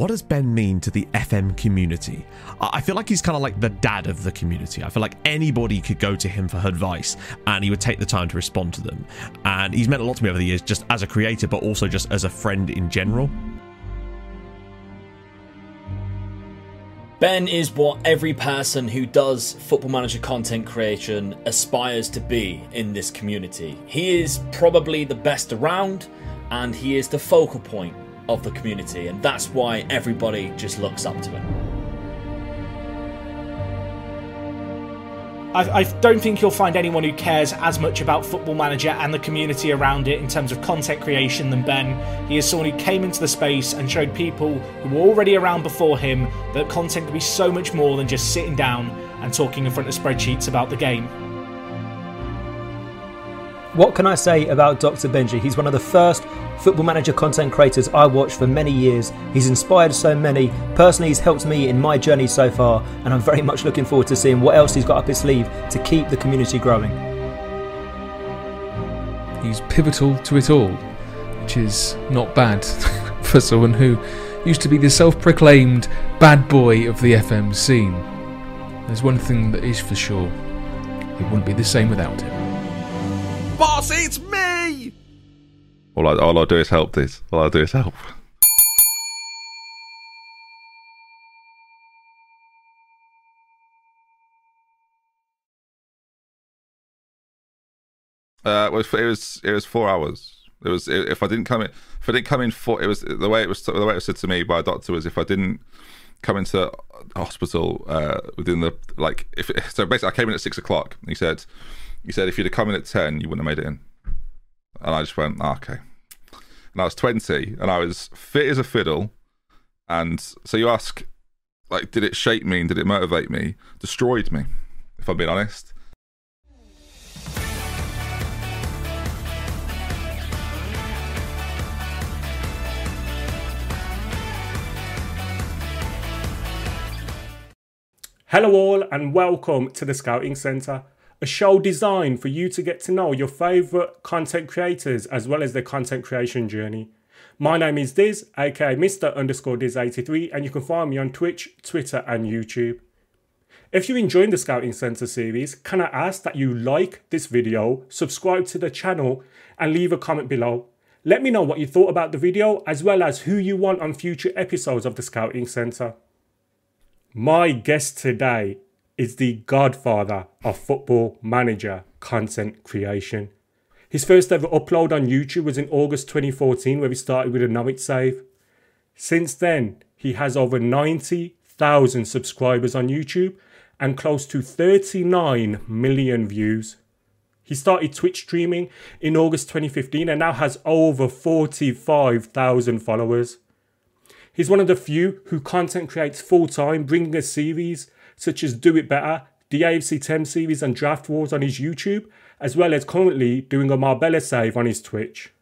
what does Ben mean to the FM community? I feel like he's kind of like the dad of the community. I feel like anybody could go to him for advice and he would take the time to respond to them. And he's meant a lot to me over the years, just as a creator, but also just as a friend in general. Ben is what every person who does football manager content creation aspires to be in this community. He is probably the best around and he is the focal point of the community, and that's why everybody just looks up to him. I, I, don't think you'll find anyone who cares as much about Football Manager and the community around it in terms of content creation than Ben. He is someone who came into the space and showed people who were already around before him that content could be so much more than just sitting down and talking in front of spreadsheets about the game. What can I say about Dr. Benjy? He's one of the first football manager content creators I watched for many years. He's inspired so many. Personally, he's helped me in my journey so far, and I'm very much looking forward to seeing what else he's got up his sleeve to keep the community growing. He's pivotal to it all, which is not bad for someone who used to be the self proclaimed bad boy of the FM scene. There's one thing that is for sure it wouldn't be the same without him boss, it's me! All I, all I do is help this. All I do is help. Uh, it was it was it was four hours. It was if I didn't come in if I didn't come in four. It was the way it was the way it was said to me by a doctor was if I didn't come into hospital uh, within the like if so basically I came in at six o'clock. He said he said if you'd have come in at 10, you wouldn't have made it in. And I just went, oh, okay. And I was 20 and I was fit as a fiddle. And so you ask, like, did it shape me and did it motivate me? Destroyed me, if I'm being honest. Hello, all, and welcome to the Scouting Centre a show designed for you to get to know your favorite content creators as well as their content creation journey. My name is Diz, aka Mr. underscore Diz83, and you can find me on Twitch, Twitter, and YouTube. If you're enjoying the Scouting Centre series, can I ask that you like this video, subscribe to the channel, and leave a comment below. Let me know what you thought about the video as well as who you want on future episodes of the Scouting Centre. My guest today is the godfather of football manager content creation. His first ever upload on YouTube was in August 2014, where he started with a Norwich save. Since then, he has over 90,000 subscribers on YouTube and close to 39 million views. He started Twitch streaming in August 2015 and now has over 45,000 followers. He's one of the few who content creates full time, bringing a series such as Do It Better, the AFC 10 series, and Draft Wars on his YouTube, as well as currently doing a Marbella save on his Twitch.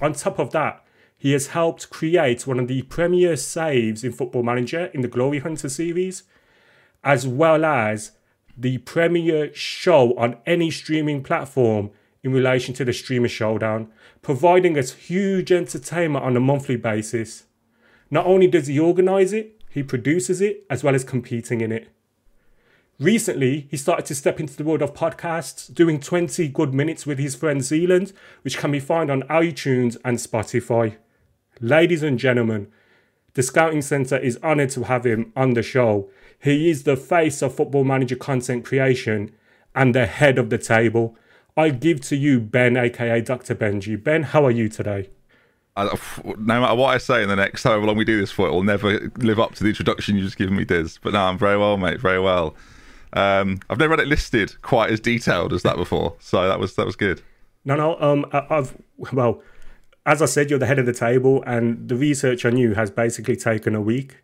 On top of that, he has helped create one of the premier saves in Football Manager in the Glory Hunter series, as well as the premier show on any streaming platform in relation to the Streamer Showdown, providing us huge entertainment on a monthly basis. Not only does he organise it, he produces it as well as competing in it. Recently, he started to step into the world of podcasts, doing 20 good minutes with his friend Zealand, which can be found on iTunes and Spotify. Ladies and gentlemen, the Scouting Centre is honoured to have him on the show. He is the face of football manager content creation and the head of the table. I give to you Ben, aka Dr. Benjy. Ben, how are you today? no matter what I say in the next however long we do this for, it will never live up to the introduction you just given me, Diz. But no, I'm very well, mate. Very well. Um, I've never had it listed quite as detailed as that before, so that was that was good. No, no. Um, I've well, as I said, you're the head of the table, and the research on you has basically taken a week.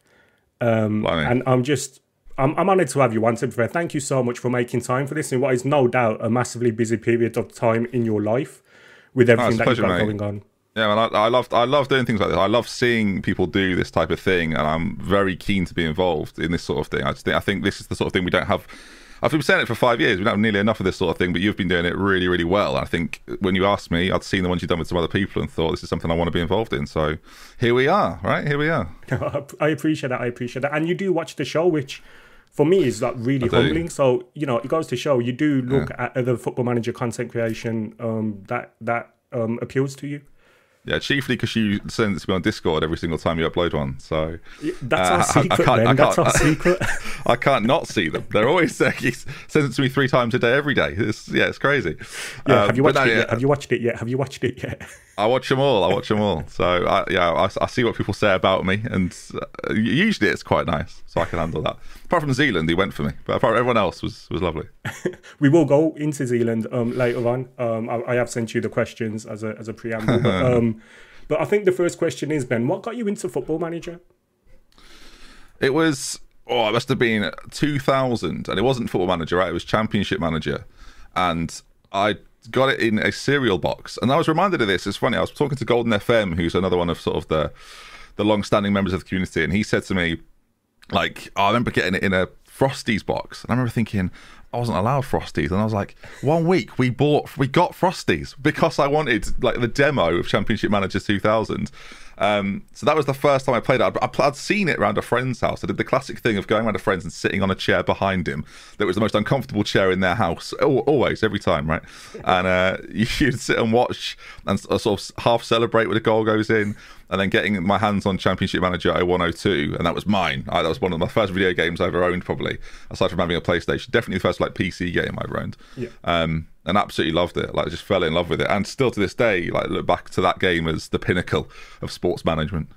Um, and I'm just I'm, I'm honored to have you on. To fair, thank you so much for making time for this in what is no doubt a massively busy period of time in your life with everything that pleasure, you've got mate. going on. Yeah, man, I, I love I love doing things like this. I love seeing people do this type of thing, and I'm very keen to be involved in this sort of thing. I just think I think this is the sort of thing we don't have. I've been saying it for five years. We don't have nearly enough of this sort of thing, but you've been doing it really, really well. I think when you asked me, I'd seen the ones you've done with some other people and thought this is something I want to be involved in. So here we are, right? Here we are. I appreciate that. I appreciate that. And you do watch the show, which for me is like really humbling. So you know, it goes to show you do look yeah. at other football manager content creation um, that that um, appeals to you. Yeah, chiefly because you send it to me on Discord every single time you upload one. So that's uh, our secret. I, I can't, that's our secret. I can't not see them. They're always there. He sends it to me three times a day, every day. It's, yeah, it's crazy. Yeah, um, have you watched no, it yet? Have you watched it yet? Have you watched it yet? I watch them all. I watch them all. So I, yeah, I, I, see what people say about me, and uh, usually it's quite nice, so I can handle that. Apart from Zealand, he went for me, but apart, everyone else was was lovely. we will go into Zealand um, later on. Um, I, I, have sent you the questions as a as a preamble, but, um, but I think the first question is Ben, what got you into Football Manager? It was oh, it must have been 2000, and it wasn't Football Manager, right? It was Championship Manager, and I got it in a cereal box. And I was reminded of this. It's funny. I was talking to Golden FM, who's another one of sort of the the long-standing members of the community, and he said to me, like, oh, I remember getting it in a Frosties box, and I remember thinking. I wasn't allowed Frosties, and I was like, one week we bought, we got Frosties because I wanted like the demo of Championship Manager 2000, um, so that was the first time I played it. I'd, I'd, seen it around a friend's house. I did the classic thing of going around a friend's and sitting on a chair behind him. That was the most uncomfortable chair in their house, always, every time, right? And uh, you'd sit and watch and sort of half celebrate when a goal goes in, and then getting my hands on Championship Manager 0102, and that was mine. I, that was one of my first video games I ever owned, probably, aside from having a PlayStation. Definitely the first like PC game I ever owned. Yeah. Um, and absolutely loved it. Like, just fell in love with it, and still to this day, like, look back to that game as the pinnacle of sports management.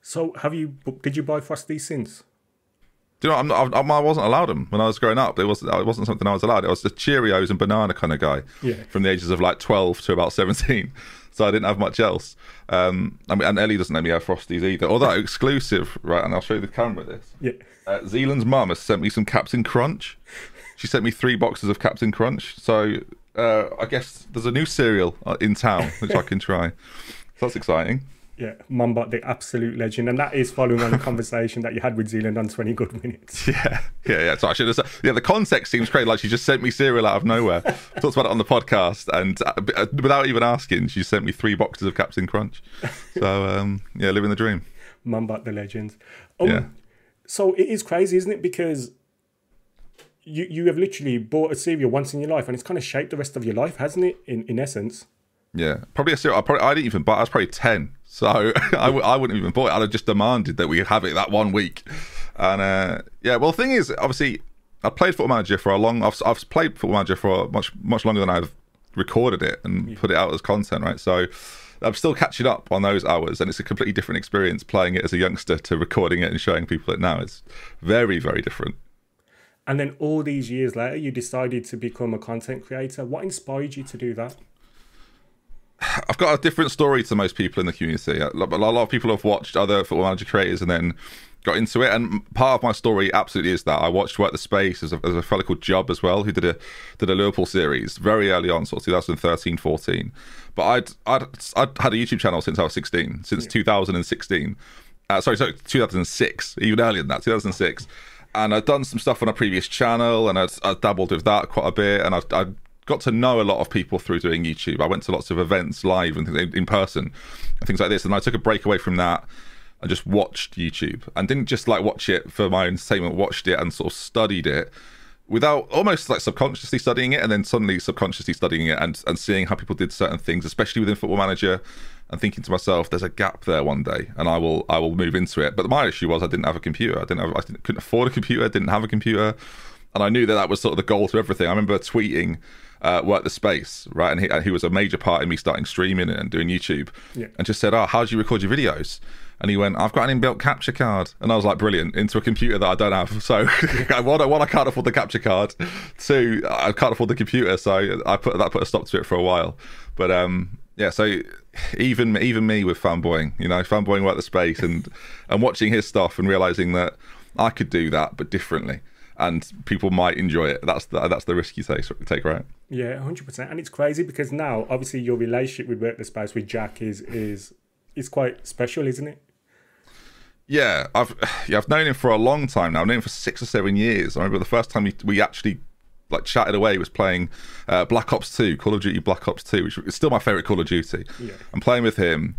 So, have you? Did you buy Frosty since? Do you know? I'm, I'm, I wasn't allowed them when I was growing up. It wasn't. It wasn't something I was allowed. It was the Cheerios and banana kind of guy. Yeah. From the ages of like 12 to about 17. So I didn't have much else. Um, I mean, and Elly doesn't let me have Frosties either. Although exclusive, right? And I'll show you the camera. This. Yeah. Uh, Zealand's mum has sent me some Captain Crunch. She sent me three boxes of Captain Crunch. So uh, I guess there's a new cereal uh, in town which I can try. So that's exciting. Yeah, Mumbot, the absolute legend, and that is following on the conversation that you had with Zealand on Twenty Good Minutes. Yeah, yeah, yeah. So I should have said, yeah. The context seems crazy. Like she just sent me cereal out of nowhere. Talked about it on the podcast, and uh, uh, without even asking, she sent me three boxes of Captain Crunch. So um, yeah, living the dream. Mumbot, the legend. Um, yeah. So it is crazy, isn't it? Because you you have literally bought a cereal once in your life, and it's kind of shaped the rest of your life, hasn't it? In in essence. Yeah, probably a cereal. I probably I didn't even buy. I was probably ten, so I w- I wouldn't even bought it. I'd have just demanded that we have it that one week. And uh, yeah, well, the thing is, obviously, I played Football Manager for a long. I've, I've played Football Manager for much much longer than I've recorded it and yeah. put it out as content, right? So I'm still catching up on those hours, and it's a completely different experience playing it as a youngster to recording it and showing people it now. It's very, very different. And then all these years later, you decided to become a content creator. What inspired you to do that? I've got a different story to most people in the community. A lot of people have watched other football manager creators and then got into it. And part of my story absolutely is that I watched Work the Space as a, as a fellow called Job as well, who did a did a Liverpool series very early on, sort of 2013, 14. But I'd, I'd, I'd had a YouTube channel since I was 16, since yeah. 2016. Uh, sorry, sorry, 2006, even earlier than that, 2006 and I'd done some stuff on a previous channel, and I'd, I'd dabbled with that quite a bit, and I've, I'd got to know a lot of people through doing YouTube. I went to lots of events live and things in person, and things like this, and I took a break away from that and just watched YouTube, and didn't just like watch it for my entertainment. Watched it and sort of studied it without almost like subconsciously studying it and then suddenly subconsciously studying it and, and seeing how people did certain things especially within football manager and thinking to myself there's a gap there one day and i will i will move into it but my issue was i didn't have a computer i didn't have i didn't, couldn't afford a computer didn't have a computer and i knew that that was sort of the goal to everything i remember tweeting uh, work the space, right? And he, and he was a major part in me starting streaming and doing YouTube. Yeah. And just said, "Oh, how do you record your videos?" And he went, I've got an inbuilt capture card. And I was like, brilliant, into a computer that I don't have. So, one, one, I can't afford the capture card. Two, I can't afford the computer. So, I put that put a stop to it for a while. But, um, yeah, so even even me with fanboying, you know, fanboying work the space and, and watching his stuff and realizing that I could do that, but differently. And people might enjoy it. That's the, that's the risk you take, take right? Yeah, hundred percent. And it's crazy because now, obviously, your relationship with Work the Space with Jack is is is quite special, isn't it? Yeah, I've yeah I've known him for a long time now. I've known him for six or seven years. I remember the first time we, we actually like chatted away was playing uh, Black Ops Two, Call of Duty Black Ops Two, which is still my favorite Call of Duty. Yeah. I'm playing with him,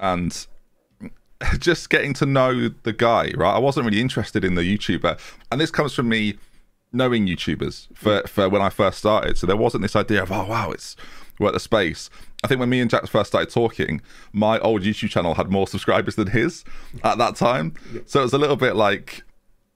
and just getting to know the guy. Right, I wasn't really interested in the YouTuber, and this comes from me knowing YouTubers for for when I first started. So there wasn't this idea of oh wow, it's we're at the space. I think when me and Jack first started talking, my old YouTube channel had more subscribers than his at that time. So it was a little bit like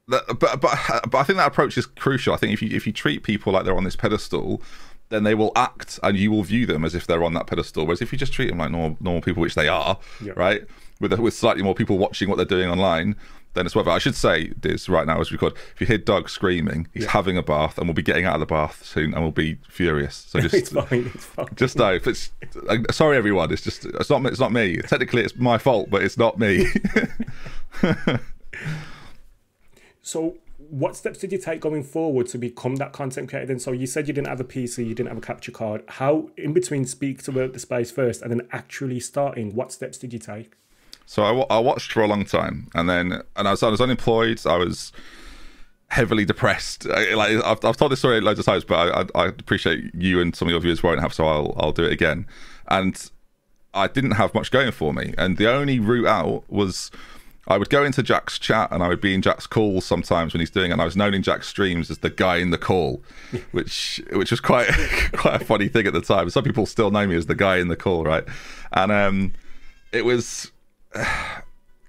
but but but I think that approach is crucial. I think if you if you treat people like they're on this pedestal, then they will act and you will view them as if they're on that pedestal. Whereas if you just treat them like normal normal people, which they are, Yeah. right, with with slightly more people watching what they're doing online, then it's whatever. I should say this right now as we record. If you hear Doug screaming, he's having a bath and we'll be getting out of the bath soon and we'll be furious. So just It's fine. It's fine. just know if it's uh, sorry everyone. It's just it's not it's not me. Technically, it's my fault, but it's not me. So, what steps did you take going forward to become that content creator? Then, so you said you didn't have a PC, you didn't have a capture card. How, in between, speak to the space first and then actually starting? What steps did you take? So I, I watched for a long time, and then and I was I was unemployed. I was heavily depressed. I, like I've, I've told this story loads of times, but I, I, I appreciate you and some of your viewers won't have, so I'll I'll do it again. And I didn't have much going for me, and the only route out was. I would go into Jack's chat and I would be in Jack's calls sometimes when he's doing it. And I was known in Jack's streams as the guy in the call, which which was quite quite a funny thing at the time. Some people still know me as the guy in the call, right? And um, it was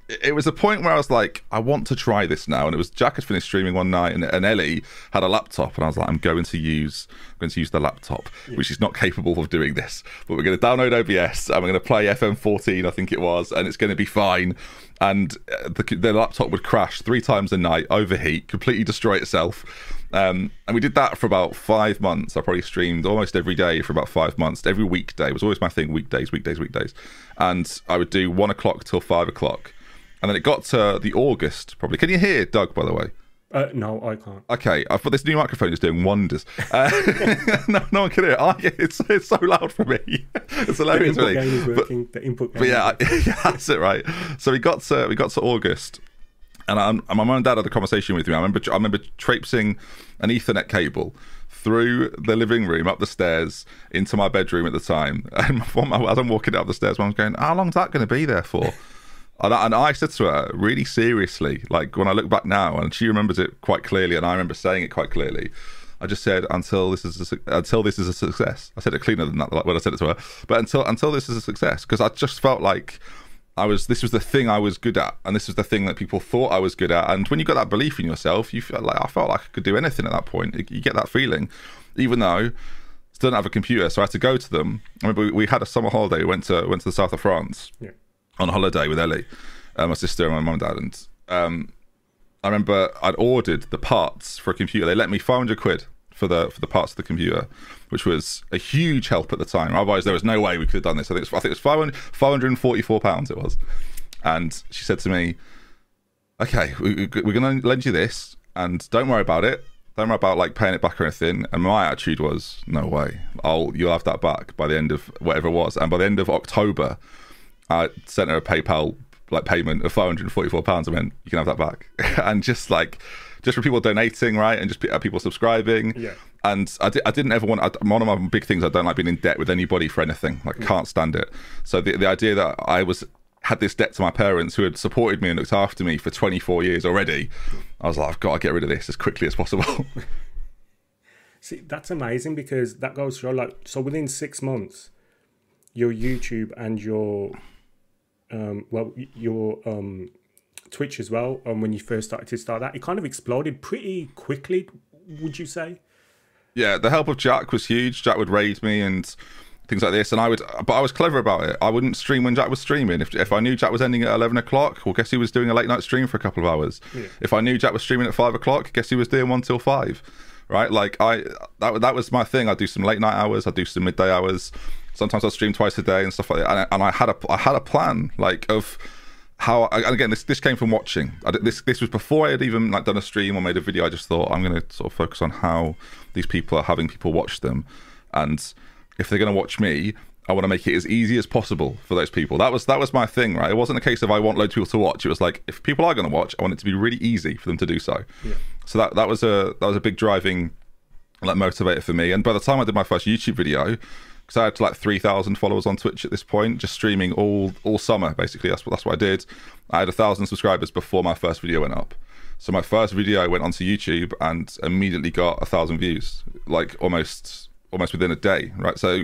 it was a point where I was like, I want to try this now. And it was Jack had finished streaming one night, and, and Elly had a laptop, and I was like, I'm going to use, I'm going to use the laptop, which is not capable of doing this. But we're going to download OBS, and we're going to play FM14, I think it was, and it's going to be fine. And uh, the, the laptop would crash three times a night, overheat, completely destroy itself. Um, and we did that for about five months. I probably streamed almost every day for about five months. Every weekday it was always my thing: weekdays, weekdays, weekdays. And I would do one o'clock till five o'clock. And then it got to the August, probably. Can you hear Doug, by the way? Uh, no, I can't. Okay, I've got this new microphone is doing wonders. Uh, no, no one can hear it. I, it's, it's so loud for me. It's The hilarious. input really. gain is But- the input gain. but yeah, yeah, that's it, right? So we got to we got to August, and, I, and my mum and dad had a conversation with me. I remember I remember traipsing an Ethernet cable through the living room, up the stairs, into my bedroom at the time. And as I'm walking up the stairs, mum's going, "How long's that going to be there for?" And I, and I said to her really seriously, like when I look back now, and she remembers it quite clearly, and I remember saying it quite clearly. I just said until this is a, until this is a success. I said it cleaner than that like when I said it to her, but until until this is a success, because I just felt like I was this was the thing I was good at, and this was the thing that people thought I was good at. And when you got that belief in yourself, you feel like I felt like I could do anything at that point. You get that feeling, even though still don't have a computer, so I had to go to them. I remember we, we had a summer holiday. We went to went to the south of France Yeah. on holiday with Elly, uh, my sister, and my mum and dad. And um, I remember I'd ordered the parts for a computer. They let me 500 quid for the for the parts of the computer, which was a huge help at the time. Otherwise, there was no way we could have done this. I think it was, I think it was 500, 544 pounds. It was, and she said to me, "Okay, we, we're going to lend you this, and don't worry about it." Don't worry about like paying it back or anything. And my attitude was, no way. I'll you'll have that back by the end of whatever it was. And by the end of October, I sent her a PayPal like payment of 544 pounds. I went, you can have that back, and just like just for people donating, right, and just uh, people subscribing. Yeah. And I, di- I didn't ever want. I, one of my big things I don't like being in debt with anybody for anything. Like can't stand it. So the the idea that I was had this debt to my parents who had supported me and looked after me for 24 years already, I was like, I've got to get rid of this as quickly as possible. See, that's amazing because that goes show like so within six months, your YouTube and your um well your um Twitch as well, and when you first started to start that, it kind of exploded pretty quickly, would you say? Yeah, the help of Jack was huge. Jack would raid me and things like this, and I would, but I was clever about it. I wouldn't stream when Jack was streaming. If if I knew Jack was ending at eleven o'clock, well, guess he was doing a late night stream for a couple of hours? If I knew Jack was streaming at five o'clock, guess he was doing one till five? Right, like I that that was my thing. I'd do some late night hours. I'd do some midday hours. Sometimes I'd stream twice a day and stuff like that. And I, and I had a I had a plan like of how and again this this came from watching I, this this was before I had even like done a stream or made a video I just thought I'm going to sort of focus on how these people are having people watch them and if they're going to watch me I want to make it as easy as possible for those people. That was that was my thing, right? It wasn't a case of I want loads of people to watch. It was like if people are going to watch, I want it to be really easy for them to do so. Yeah. So that that was a that was a big driving like motivator for me. And by the time I did my first YouTube video, because I had like three thousand followers on Twitch at this point, just streaming all all summer. Basically, that's what that's what I did. I had a thousand subscribers before my first video went up. So my first video went onto YouTube and immediately got a thousand views, like almost almost within a day, right? So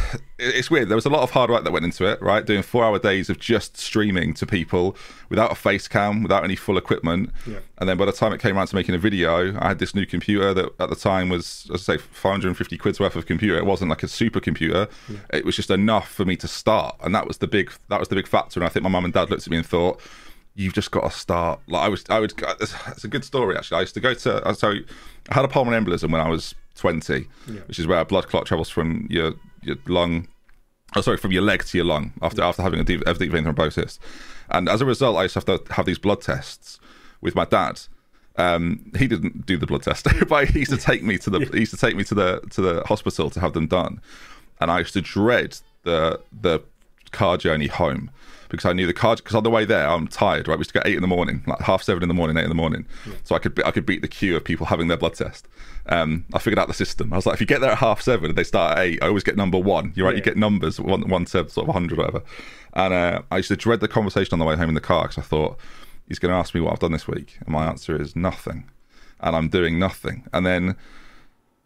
it's weird. There was a lot of hard work that went into it, right? Doing four hour days of just streaming to people without a face cam, without any full equipment. Yeah. And then by the time it came around to making a video, I had this new computer that at the time was, as I say, 550 quid's worth of computer. It wasn't like a super computer. It was just enough for me to start. And that was the big, that was the big factor. And I think my mum and dad looked at me and thought, you've just got to start. Like I was, I would, it's a good story actually. I used to go to, so I had a pulmonary embolism when I was 20, which is where a blood clot travels from your, your lung oh sorry from your leg to your lung after after having a deep, a deep vein thrombosis. And as a result i used to have to have these blood tests with my dad. Um, he didn't do the blood test but he used to take me to the he used to take me to the to the hospital to have them done. And i used to dread the the car journey home because I knew the car because on the way there I'm tired right? We used to get eight in the morning like half seven in the morning eight in the morning. So I could be, I could beat the queue of people having their blood test. Um, I figured out the system. I was like if you get there at half seven and they start at eight I always get number one. You're right you get numbers one, one to sort of 100 whatever. And uh, I used to dread the conversation on the way home in the car because I thought he's going to ask me what I've done this week and my answer is nothing. And I'm doing nothing. And then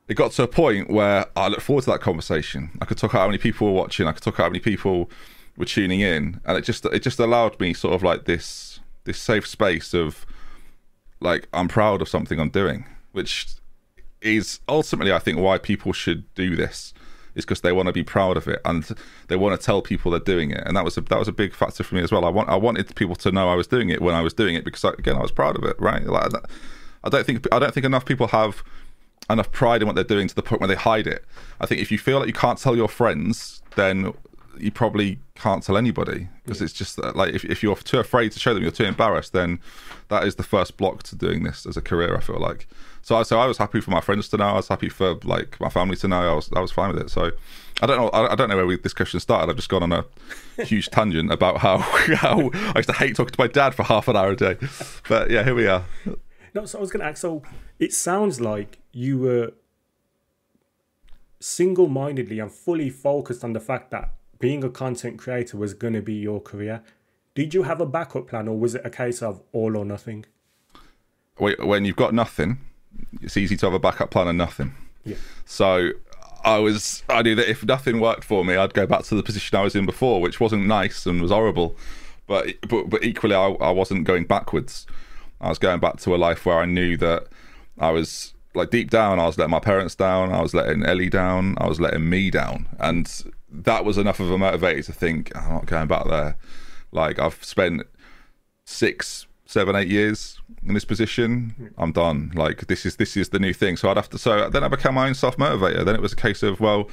it got to a point where I looked forward to that conversation. I could talk about how many people were watching. I could talk about how many people were tuning in, and it just it just allowed me sort of like this this safe space of like I'm proud of something I'm doing, which is ultimately I think why people should do this is because they want to be proud of it and they want to tell people they're doing it, and that was a, that was a big factor for me as well. I want I wanted people to know I was doing it when I was doing it because again I was proud of it, right? Like I don't think I don't think enough people have enough pride in what they're doing to the point where they hide it. I think if you feel like you can't tell your friends, then you probably can't tell anybody because it's just that, like if, if you're too afraid to show them, you're too embarrassed, then that is the first block to doing this as a career. I feel like so. I so I was happy for my friends to know. I was happy for like my family to know. I was I was fine with it. So I don't know. I, I don't know where we, this question started. I've just gone on a huge tangent about how how I used to hate talking to my dad for half an hour a day. But yeah, here we are. No, so I was going to ask. So it sounds like you were single-mindedly and fully focused on the fact that being a content creator was going to be your career. Did you have a backup plan, or was it a case of all or nothing? When you've got nothing, it's easy to have a backup plan and nothing. Yeah. So I was, I knew that if nothing worked for me, I'd go back to the position I was in before, which wasn't nice and was horrible. But but, but equally, I, I wasn't going backwards. I was going back to a life where I knew that I was like deep down, I was letting my parents down, I was letting Elly down, I was letting me down, and that was enough of a motivator to think oh, I'm not going back there. Like I've spent six, seven, eight years in this position. I'm done. Like this is this is the new thing. So I'd have to. So then I became my own self motivator. Then it was a case of well,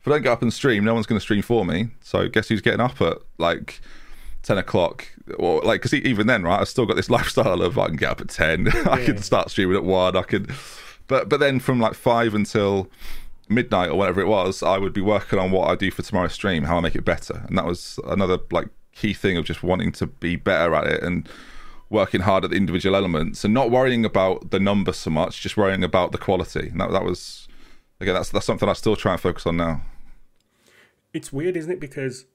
if I don't get up and stream, no one's going to stream for me. So guess who's getting up at like. 10 o'clock or like because even then right i've still got this lifestyle of i can get up at 10 i can start streaming at 1 i could but but then from like 5 until midnight or whatever it was i would be working on what i do for tomorrow's stream how i make it better and that was another like key thing of just wanting to be better at it and working hard at the individual elements and not worrying about the number so much just worrying about the quality and that, that was again that's that's something i still try and focus on now It's weird, isn't it? Because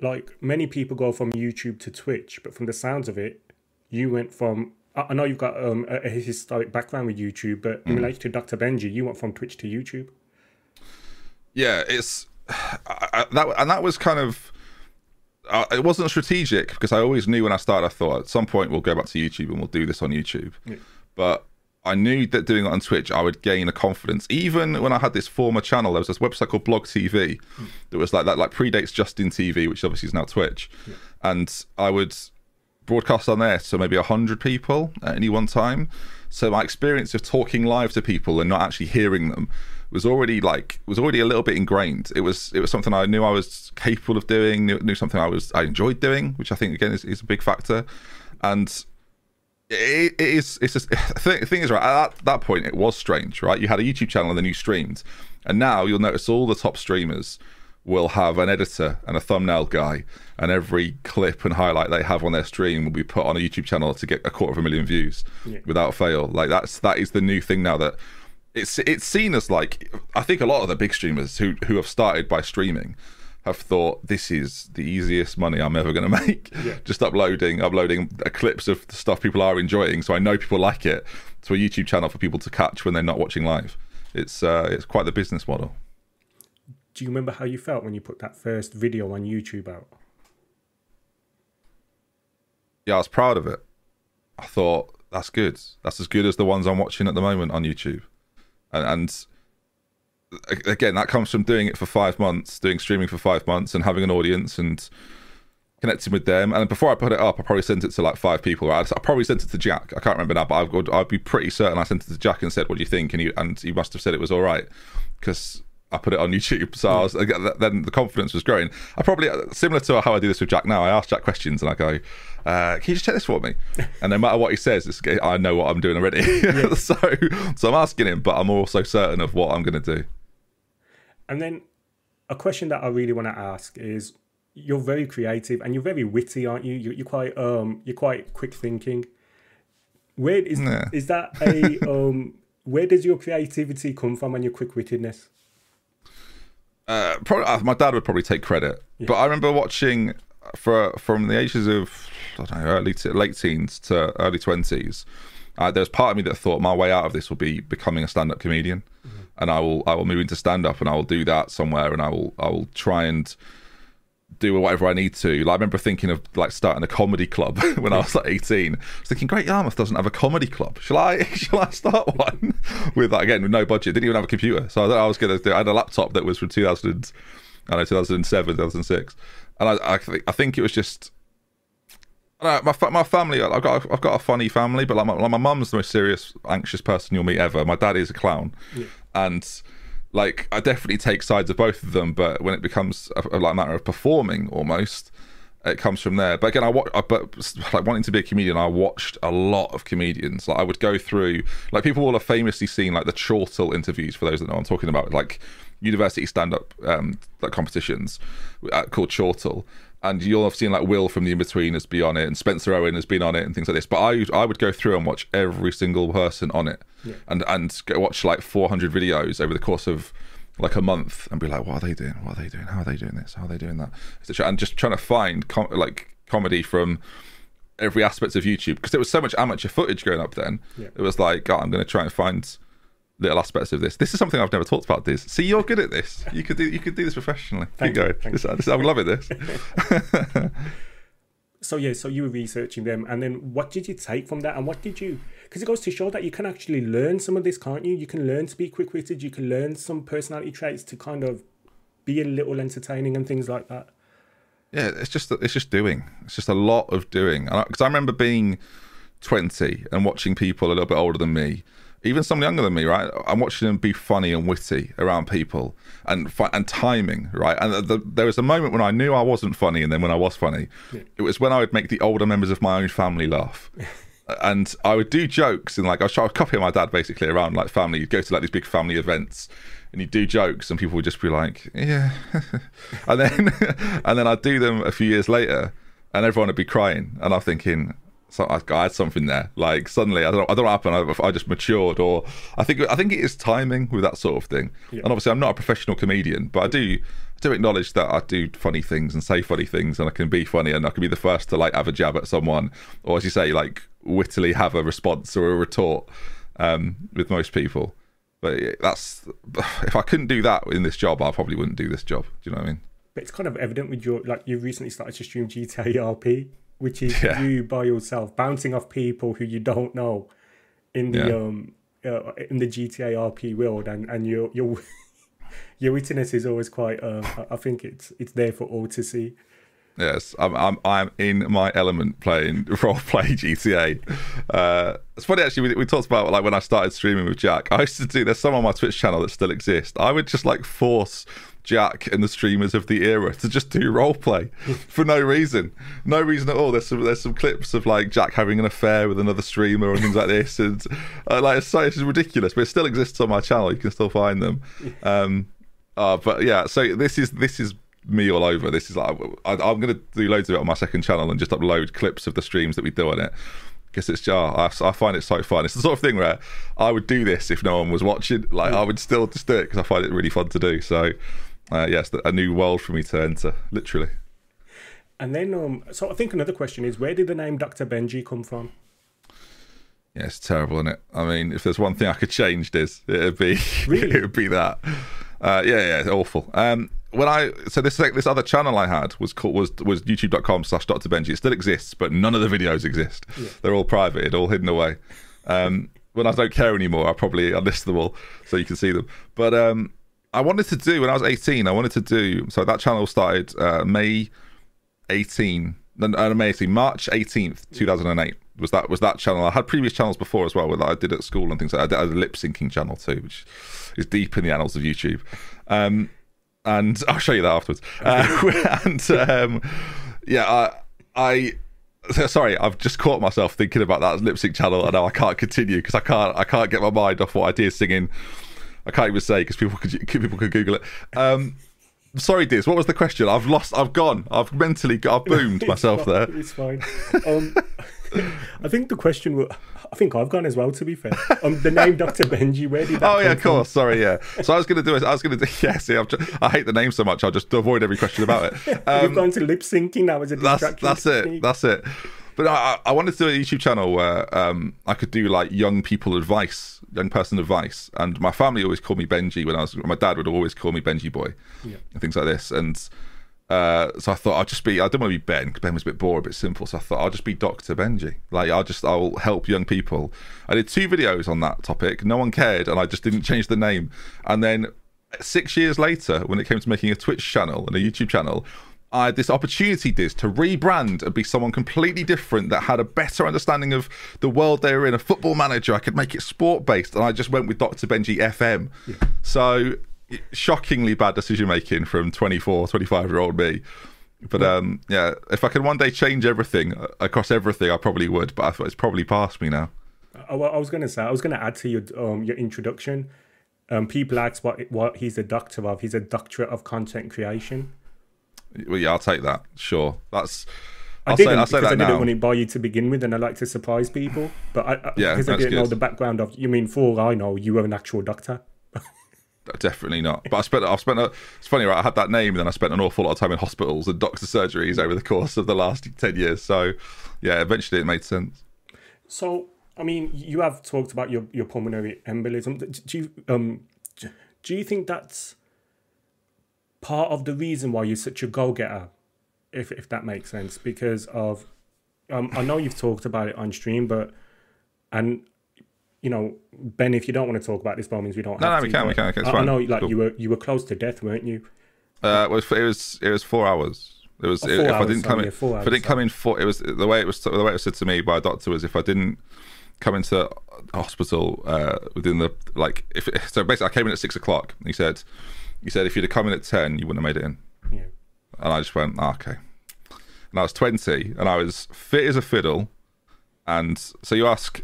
like many people go from YouTube to Twitch, but from the sounds of it, you went from. I know you've got um, a a historic background with YouTube, but in relation to Dr. Benjy, you went from Twitch to YouTube. Yeah it's I, I, that and that was kind of uh, it wasn't strategic because I always knew when I started I thought at some point we'll go back to YouTube and we'll do this on YouTube. But I knew that doing it on Twitch I would gain a confidence. Even when I had this former channel there was this website called Blog TV that was like that like predates Justin TV which obviously is now Twitch. And I would broadcast on there to maybe 100 people at any one time. So my experience of talking live to people and not actually hearing them was already like was already a little bit ingrained. It was it was something i knew i was capable of doing knew, knew something i was i enjoyed doing which i think again is, is a big factor. And it, it is it's just the thing, is right at that, that point it was strange right? You had a youtube channel and then you streamed. And now you'll notice all the top streamers will have an editor and a thumbnail guy, and every clip and highlight they have on their stream will be put on a YouTube channel to get a quarter of a million views without fail. Like that's that is the new thing now that it's it's seen as like I think a lot of the big streamers who who have started by streaming have thought this is the easiest money I'm ever going to make. Just uploading uploading clips of the stuff people are enjoying, so I know people like it to a YouTube channel for people to catch when they're not watching live. It's uh, it's quite the business model. Do you remember how you felt when you put that first video on YouTube out? Yeah, I was proud of it. I thought that's good. That's as good as the ones I'm watching at the moment on YouTube. And, and again, that comes from doing it for five months, doing streaming for five months, and having an audience and connecting with them. And before I put it up, I probably sent it to like five people. I, probably sent it to Jack. I can't remember now, but I would, I'd be pretty certain I sent it to Jack and said, "What do you think?" And he and must have said it was all right because I put it on YouTube. So I was, then the confidence was growing. I probably uh, similar to how I do this with Jack now. I ask Jack questions and I go, uh, "Can you just check this for me?" And no matter what he says, I know what I'm doing already. so so I'm asking him, but I'm also certain of what I'm going to do. And then a question that I really want to ask is you're very creative and you're very witty, aren't you? You're, you're quite um you're quite quick thinking. Where is Nah. is that a um where does your creativity come from and your quick wittedness? uh, probably, uh, my dad would probably take credit, but I remember watching for from the ages of I don't know early to late teens to early twenties. Uh, there's part of me that thought my way out of this will be becoming a stand-up comedian, and I will I will move into stand-up and I will do that somewhere, and I will I will try and do whatever I need to. Like, I remember thinking of like starting a comedy club when I was like 18. I was thinking, Great Yarmouth doesn't have a comedy club. Shall I? Shall I start one with like, again with no budget? Didn't even have a computer, so I thought I was gonna. do I had a laptop that was from 2000. I don't know 2007, 2006, and I I, think I think it was just. Know, my fa- my family. I've got I've got a funny family, but like my, like my mum's the most serious, anxious person you'll meet ever. My dad is a clown, and like I definitely take sides of both of them. But when it becomes a, a like matter of performing, almost, it comes from there. But again, I, wa- I but like wanting to be a comedian, I watched a lot of comedians. Like I would go through, like people will have famously seen like the Chortle interviews. For those that know what I'm talking about, like university stand-up um, like competitions uh, called Chortle. And you'll have seen like Will from the In Between has been on it, and Spencer Owen has been on it, and things like this. But I I would go through and watch every single person on it, and and go watch like 400 videos over the course of like a month, and be like, what are they doing? What are they doing? How are they doing this? How are they doing that? And just trying to find com- like comedy from every aspect of YouTube because there was so much amateur footage going up then. It was like, oh, I'm going to try and find little aspects of this. This is something I've never talked about. This. See, you're good at this. You could do. You could do this professionally. Thank Keep you, going. This- this- I'm loving this. So yeah, so you were researching them, and then what did you take from that, and what did you? Because it goes to show that you can actually learn some of this, can't you? You can learn to be quick-witted. You can learn some personality traits to kind of be a little entertaining and things like that. Yeah, it's just it's just doing. It's just a lot of doing. Because I remember being 20 and watching people a little bit older than me, even someone younger than me. Right, I'm watching them be funny and witty around people and and timing. Right, and the, the, there was a moment when I knew I wasn't funny, and then when I was funny, it was when I would make the older members of my own family laugh. and I would do jokes and like I was trying to copy my dad basically around like family. You'd go to like these big family events and you'd do jokes and people would just be like, yeah. and then and then I'd do them a few years later and everyone would be crying and I'm thinking. So I, I had something there. Like suddenly, I don't, I don't know what happened. I, I just matured, or I think I think it is timing with that sort of thing. And obviously, I'm not a professional comedian, but I do I do acknowledge that I do funny things and say funny things, and I can be funny, and I can be the first to like have a jab at someone, or as you say, like wittily have a response or a retort um, with most people. But that's if I couldn't do that in this job, I probably wouldn't do this job. Do you know what I mean? But it's kind of evident with your like you've recently started to stream GTA RP, which is Yeah. you by yourself bouncing off people who you don't know in the Yeah. um uh, in the GTA RP world, and and your your your wittiness is always quite. I- I think it's it's there for all to see. Yes, I'm I'm I'm in my element playing role play GTA. Uh, it's funny actually. We, we talked about like when I started streaming with Jack. I used to do. There's some on my Twitch channel that still exist. I would just like force Jack and the streamers of the era to just do role play for no reason, no reason at all. There's some there's some clips of like Jack having an affair with another streamer and things like this, and uh, like it's so it's ridiculous, but it still exists on my channel. You can still find them. Um, Uh, but yeah, so this is this is me all over. This is like I, I'm going to do loads of it on my second channel and just upload clips of the streams that we do on it because it's just I, I find it so fun. It's the sort of thing where I would do this if no one was watching. Like I would still just do it because I find it really fun to do. So uh, yes, a new world for me to enter, literally. And then, um, so I think another question is, where did the name Dr. Benjy come from? Yeah, it's terrible, isn't it? I mean, if there's one thing I could change, this it'd be Really? it would be that. Uh, yeah, yeah, it's awful. Um, when I so this this other channel I had was called was was youtube.com slash Dr. Benjy. It still exists, but none of the videos exist. They're all private, all hidden away. Um, when I don't care anymore, I probably I list them all so you can see them. But um, I wanted to do when I was 18. I wanted to do so that channel started uh, May 18 no, no, May 18 March 18th 2008 was that was that channel. I had previous channels before as well that I did at school and things like that. I did a lip syncing channel too which is deep in the annals of YouTube. Um, and I'll show you that afterwards. Uh, and um, yeah I, I sorry I've just caught myself thinking about that lip sync channel and now I can't continue because I can't I can't get my mind off what I did singing I can't even say because people could people could Google it um, Sorry, Diz. What was the question? I've lost. I've gone. I've mentally. I've boomed myself fine, there. It's fine. Um, I think the question was, I think I've gone as well, to be fair. Um, the name Dr. Benjy, where did that Oh yeah, of course. Sorry, yeah. So I was going to do it. I was going to do. Yeah, see, I've I hate the name so much. I'll just avoid every question about it. Um, You've gone to lip syncing now as a that's that's it. That's it. But I, I wanted to do a YouTube channel where um, I could do like young people advice, young person advice, and my family always called me Benjy when I was. My dad would always call me Benjy boy, and things like this. And uh, so I thought I'll just be. I don't want to be Ben because Ben was a bit boring, a bit simple. So I thought I'll just be Doctor Benjy. Like I'll just I'll help young people. I did two videos on that topic. No one cared, and I just didn't change the name. And then six years later, when it came to making a Twitch channel and a YouTube channel, I had this opportunity, Diz, to rebrand and be someone completely different that had a better understanding of the world they were in. A football manager, I could make it sport based, and I just went with Dr. Benjy FM. So, shockingly bad decision making from 24, 25 year old me. But um, yeah, if I could one day change everything uh, across everything, I probably would. But I thought it's probably past me now. I, I was going to say, I was going to add to your um, your introduction. Um, people ask what what he's a doctor of. He's a doctorate of content creation. Well, yeah, I'll take that. Sure, that's. I I'll didn't say, I'll say because I didn't now. want it by you to begin with, and I like to surprise people. But I, I, Yeah, because I didn't know the background of. You mean, for all I know, you were an actual doctor. Definitely not. But I spent. I've spent. A, it's funny, right? I had that name, and then I spent an awful lot of time in hospitals and doctor surgeries over the course of the last ten years. So, yeah, eventually it made sense. So, I mean, you have talked about your, your pulmonary embolism. Do you um do you think that's part of the reason why you're such a go getter, if if that makes sense? Because of um, I know you've talked about it on stream, but and you know, Ben, if you don't want to talk about this, by all means, we don't. No, have no, we to, can, we can, okay, it's I, I know, like Cool. you were you were close to death, weren't you? Uh, it was it was it was four hours. It was Oh, if I didn't come sorry, in if I didn't come in four. It was the way it was the way it was said to me by a doctor was if I didn't come into hospital uh, within the like if so basically I came in at six o'clock. He said he said if you'd have come in at ten, you wouldn't have made it in. Yeah. And I just went, "Ah, okay. And I was 20 and I was fit as a fiddle. And so you ask,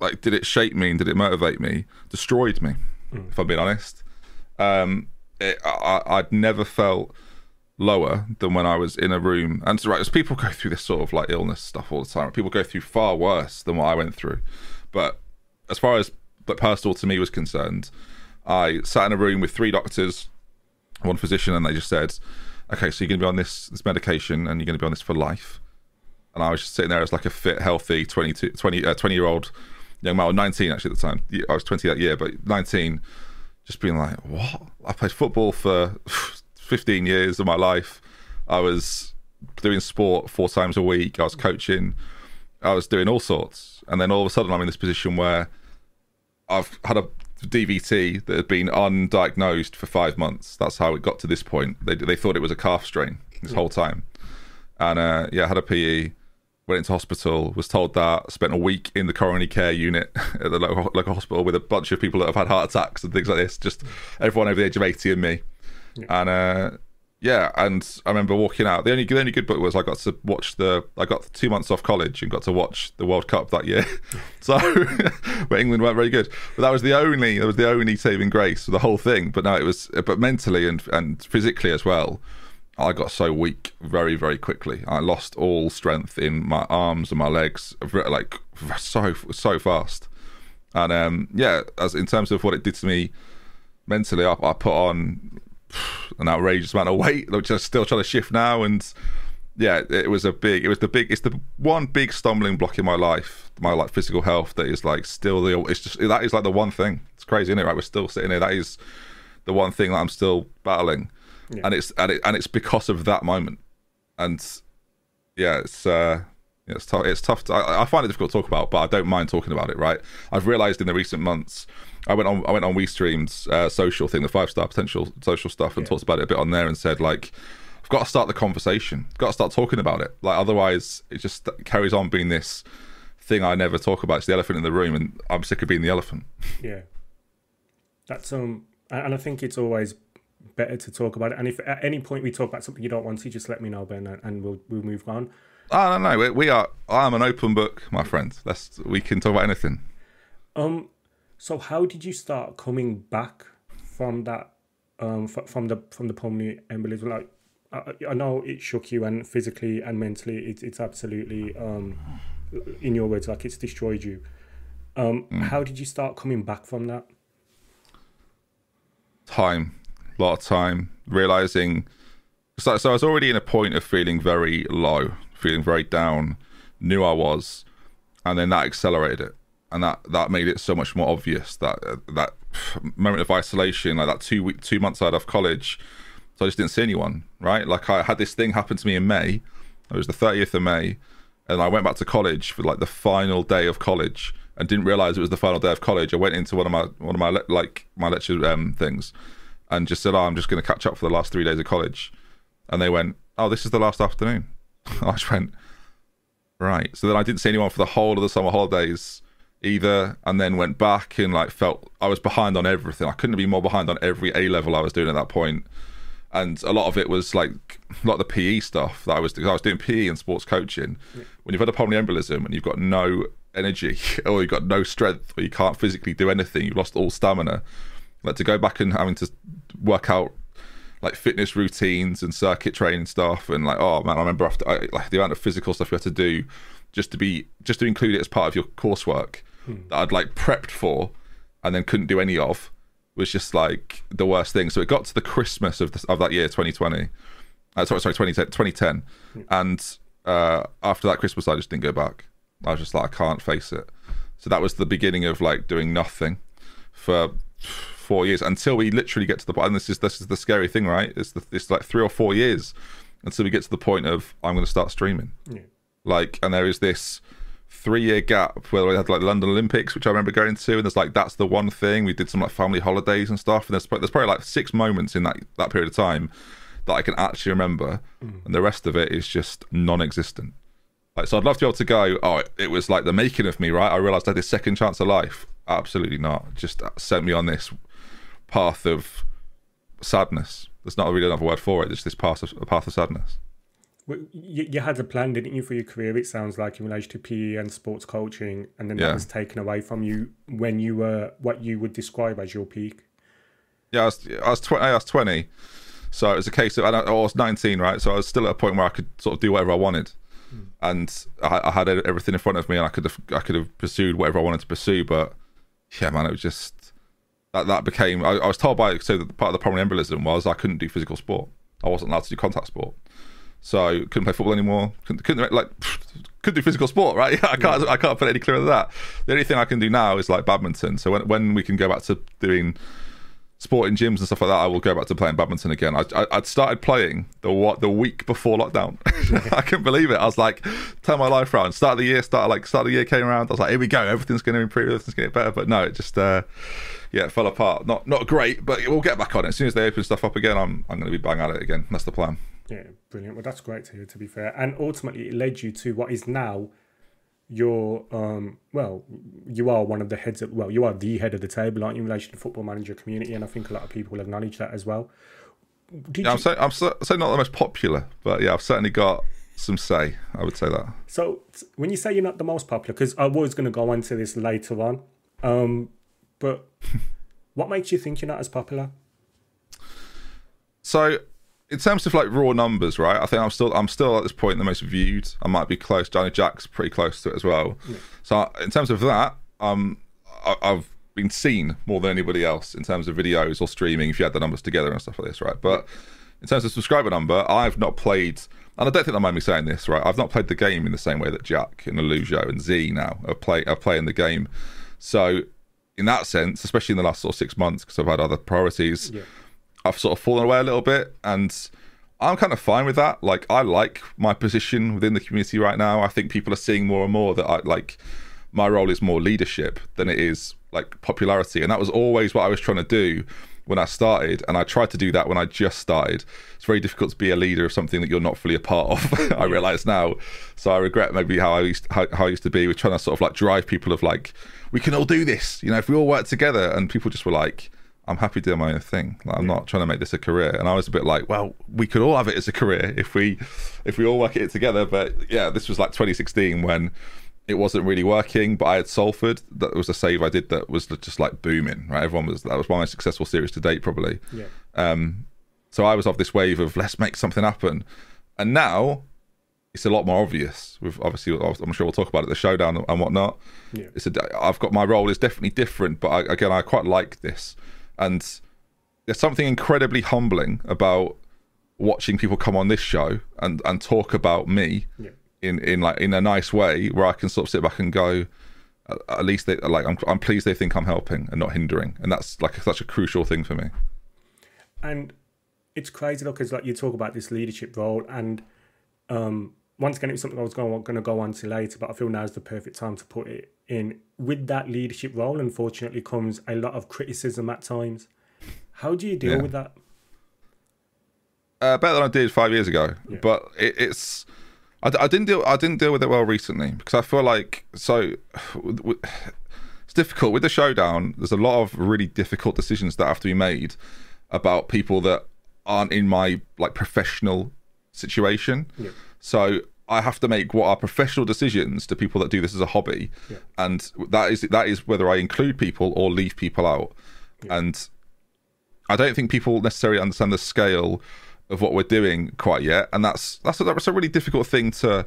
like, did it shape me and did it motivate me? Destroyed me, if I'm being honest. Um, it, I, I'd never felt lower than when I was in a room. And so, right, as people go through this sort of like illness stuff all the time, people go through far worse than what I went through. But as far as but personal to me was concerned, I sat in a room with three doctors, one physician, and they just said, "Okay, so you're going to be on this this medication, and you're going to be on this for life." And I was just sitting there as like a fit, healthy 22, 20, uh, 20 year old young man, or 19 actually at the time. I was 20 that year, but 19, just being like, what? I played football for 15 years of my life. I was doing sport four times a week. I was coaching. I was doing all sorts. And then all of a sudden, I'm in this position where I've had a DVT that had been undiagnosed for five months. That's how it got to this point. They, they thought it was a calf strain this whole time. And uh, yeah, I had a PE, went into hospital, was told that, spent a week in the coronary care unit at the local, local hospital with a bunch of people that have had heart attacks and things like this, just everyone over the age of 80 and me. And uh, yeah, and I remember walking out. The only the only good book was I got to watch the. I got two months off college and got to watch the World Cup that year. so, where England weren't very good, but that was the only that was the only saving grace for the whole thing. But no, it was. But mentally and and physically as well, I got so weak very very quickly. I lost all strength in my arms and my legs, like so so fast. And um, yeah, as in terms of what it did to me mentally, I, I put on an outrageous amount of weight, which I'm still trying to shift now. And yeah, it was a big, it was the big, it's the one big stumbling block in my life, my like physical health that is like still the, it's just, that is like the one thing. It's crazy, isn't it? Right. We're still sitting here. That is the one thing that I'm still battling. Yeah. And it's, and, it, and it's because of that moment. And yeah, it's, uh, it's tough. It's tough. To, I, I find it difficult to talk about, but I don't mind talking about it. Right? I've realised in the recent months, I went on I went on WeStream's uh, social thing, the five star potential social stuff, and yeah. talked about it a bit on there, and said like, I've got to start the conversation, got to start talking about it. Like otherwise, it just carries on being this thing I never talk about. It's the elephant in the room, and I'm sick of being the elephant. Yeah, that's um, and I think it's always better to talk about it. And if at any point we talk about something you don't want to, just let me know, Ben, and we'll we'll move on. I don't know. We, we are. I'm an open book, my friend. Let's. We can talk about anything. Um, so how did you start coming back from that, um, from the from the pulmonary embolism? Like, I, I know it shook you, and physically and mentally, it, it's absolutely, um, in your words, like it's destroyed you. Um, mm. how did you start coming back from that? Time, a lot of time, realizing. So, so I was already in a point of feeling very low, feeling very down. Knew I was, and then that accelerated it and that that made it so much more obvious that that moment of isolation, like that two week, two months out of college, so I just didn't see anyone. Right, like I had this thing happen to me in May. It was the thirtieth of May, and I went back to college for like the final day of college, and didn't realize it was the final day of college. I went into one of my one of my le- like my lecture um, things, and just said, "Oh, I'm just going to catch up for the last three days of college," and they went, "Oh, this is the last afternoon." I just went, right. So then I didn't see anyone for the whole of the summer holidays either and then went back and like felt I was behind on everything. I couldn't be more behind on every A level I was doing at that point. And a lot of it was like a lot of the PE stuff that I was doing. I was doing PE and sports coaching. Yeah. When you've had a pulmonary embolism and you've got no energy or you've got no strength or you can't physically do anything, you've lost all stamina. Like to go back and having to work out like fitness routines and circuit training stuff and like oh man, I remember after I, like the amount of physical stuff you had to do just to be just to include it as part of your coursework hmm. that I'd like prepped for and then couldn't do any of was just like the worst thing. So it got to the Christmas of the, of that year, 2020. Uh, sorry, sorry, 2010, 2010. Hmm. and uh, after that Christmas, I just didn't go back. I was just like, I can't face it. So that was the beginning of like doing nothing for four years until we literally get to the point. And this is this is the scary thing, right? It's the, it's like three or four years until we get to the point of I'm going to start streaming. Yeah. Like, and there is this three year gap where we had like London Olympics, which I remember going to, and there's like that's the one thing we did some like family holidays and stuff, and there's there's probably like six moments in that that period of time that I can actually remember, mm. and the rest of it is just non-existent. Like, so I'd love to be able to go. Oh, it was like the making of me, right? I realized I had this second chance of life. Absolutely not. Just sent me on this path of sadness. There's not really another word for it. It's this path of a path of sadness. You, you had a plan, didn't you, for your career? It sounds like in relation to PE and sports coaching, and then yeah. that was taken away from you when you were what you would describe as your peak. Yeah, I was, I was, tw- I was twenty, so it was a case of I, was nineteen, right? So I was still at a point where I could sort of do whatever I wanted, mm. and I, I, had everything in front of me, and I could have I could have pursued whatever I wanted to pursue. But yeah, man, it was just that that became. I, I was told by so that part of the pulmonary embolism was I couldn't do physical sport. I wasn't allowed to do contact sport. So couldn't play football anymore. Couldn't, couldn't like could do physical sport, right? I can't I can't put any clearer than that. The only thing I can do now is like badminton. So when when we can go back to doing sporting gyms and stuff like that, I will go back to playing badminton again. I, I would started playing the what the week before lockdown. I couldn't believe it. I was like, turn my life around. Start of the year, start like start of the year came around. I was like, here we go. Everything's going to improve. Everything's going to get better. But no, it just uh, yeah, it fell apart. Not not great, but we'll get back on it as soon as they open stuff up again. I'm I'm going to be bang at it again. That's the plan. Yeah, brilliant. Well, that's great to hear. To be fair, and ultimately, it led you to what is now your um well you are one of the heads of well you are the head of the table aren't you in relation to football manager community and i think a lot of people acknowledge that as well Did Yeah, you, I'm saying I'm so, so not the most popular, but yeah, I've certainly got some say. I would say that. so when you say you're not the most popular, because I was going to go on to this later on, um, but what makes you think you're not as popular? So, in terms of like raw numbers, right? I think I'm still I'm still at this point the most viewed. I might be close. Johnny Jack's pretty close to it as well. So, in terms of that, um, I, I've been seen more than anybody else in terms of videos or streaming. If you add the numbers together and stuff like this, right? But in terms of subscriber number, I've not played. And I don't think I mind me saying this, right? I've not played the game in the same way that Jack and Alujo and Z now are play are playing the game. So, in that sense, especially in the last sort of six months, because I've had other priorities, Yeah. I've sort of fallen away a little bit, and I'm kind of fine with that. Like, I like my position within the community right now. I think people are seeing more and more that I like. My role is more leadership than it is like popularity, and that was always what I was trying to do when I started, and I tried to do that when I just started. It's very difficult to be a leader of something that you're not fully a part of. I realize now, so I regret maybe how I used how, how I used to be with trying to sort of like drive people of like we can all do this. You know, if we all work together, and people just were like. I'm happy doing my own thing. Like, I'm not trying to make this a career. And I was a bit like, well, we could all have it as a career if we if we all work at it together. But yeah, this was like 2016 when it wasn't really working. But I had Salford. That was a save I did that was just like booming. Right, everyone was that was my most successful series to date, probably. Yeah. Um, so I was off this wave of let's make something happen, and now it's a lot more obvious. With obviously, I'm sure we'll talk about it, the showdown and whatnot. Yeah. It's a, I've got my role is definitely different, but I, again, I quite like this, and there's something incredibly humbling about watching people come on this show and and talk about me Yeah. in in like in a nice way where I can sort of sit back and go. "At- least they like I'm, I'm pleased they think I'm helping and not hindering, and that's like such a crucial thing for me. And it's crazy because like you talk about this leadership role, and um, once again, it was something I was going, going to go on to later, but I feel now is the perfect time to put it in. With that leadership role, unfortunately, comes a lot of criticism at times. How do you deal Yeah. with that? uh, better than I did five years ago. Yeah. But it, it's I, I didn't deal I didn't deal with it well recently because I feel like so it's difficult with the showdown. There's a lot of really difficult decisions that have to be made about people that aren't in my like professional situation. Yeah. So I have to make what are professional decisions to people that do this as a hobby, Yeah. and that is that is whether I include people or leave people out. And I don't think people necessarily understand the scale of what we're doing quite yet, and that's that's a, that's a really difficult thing to.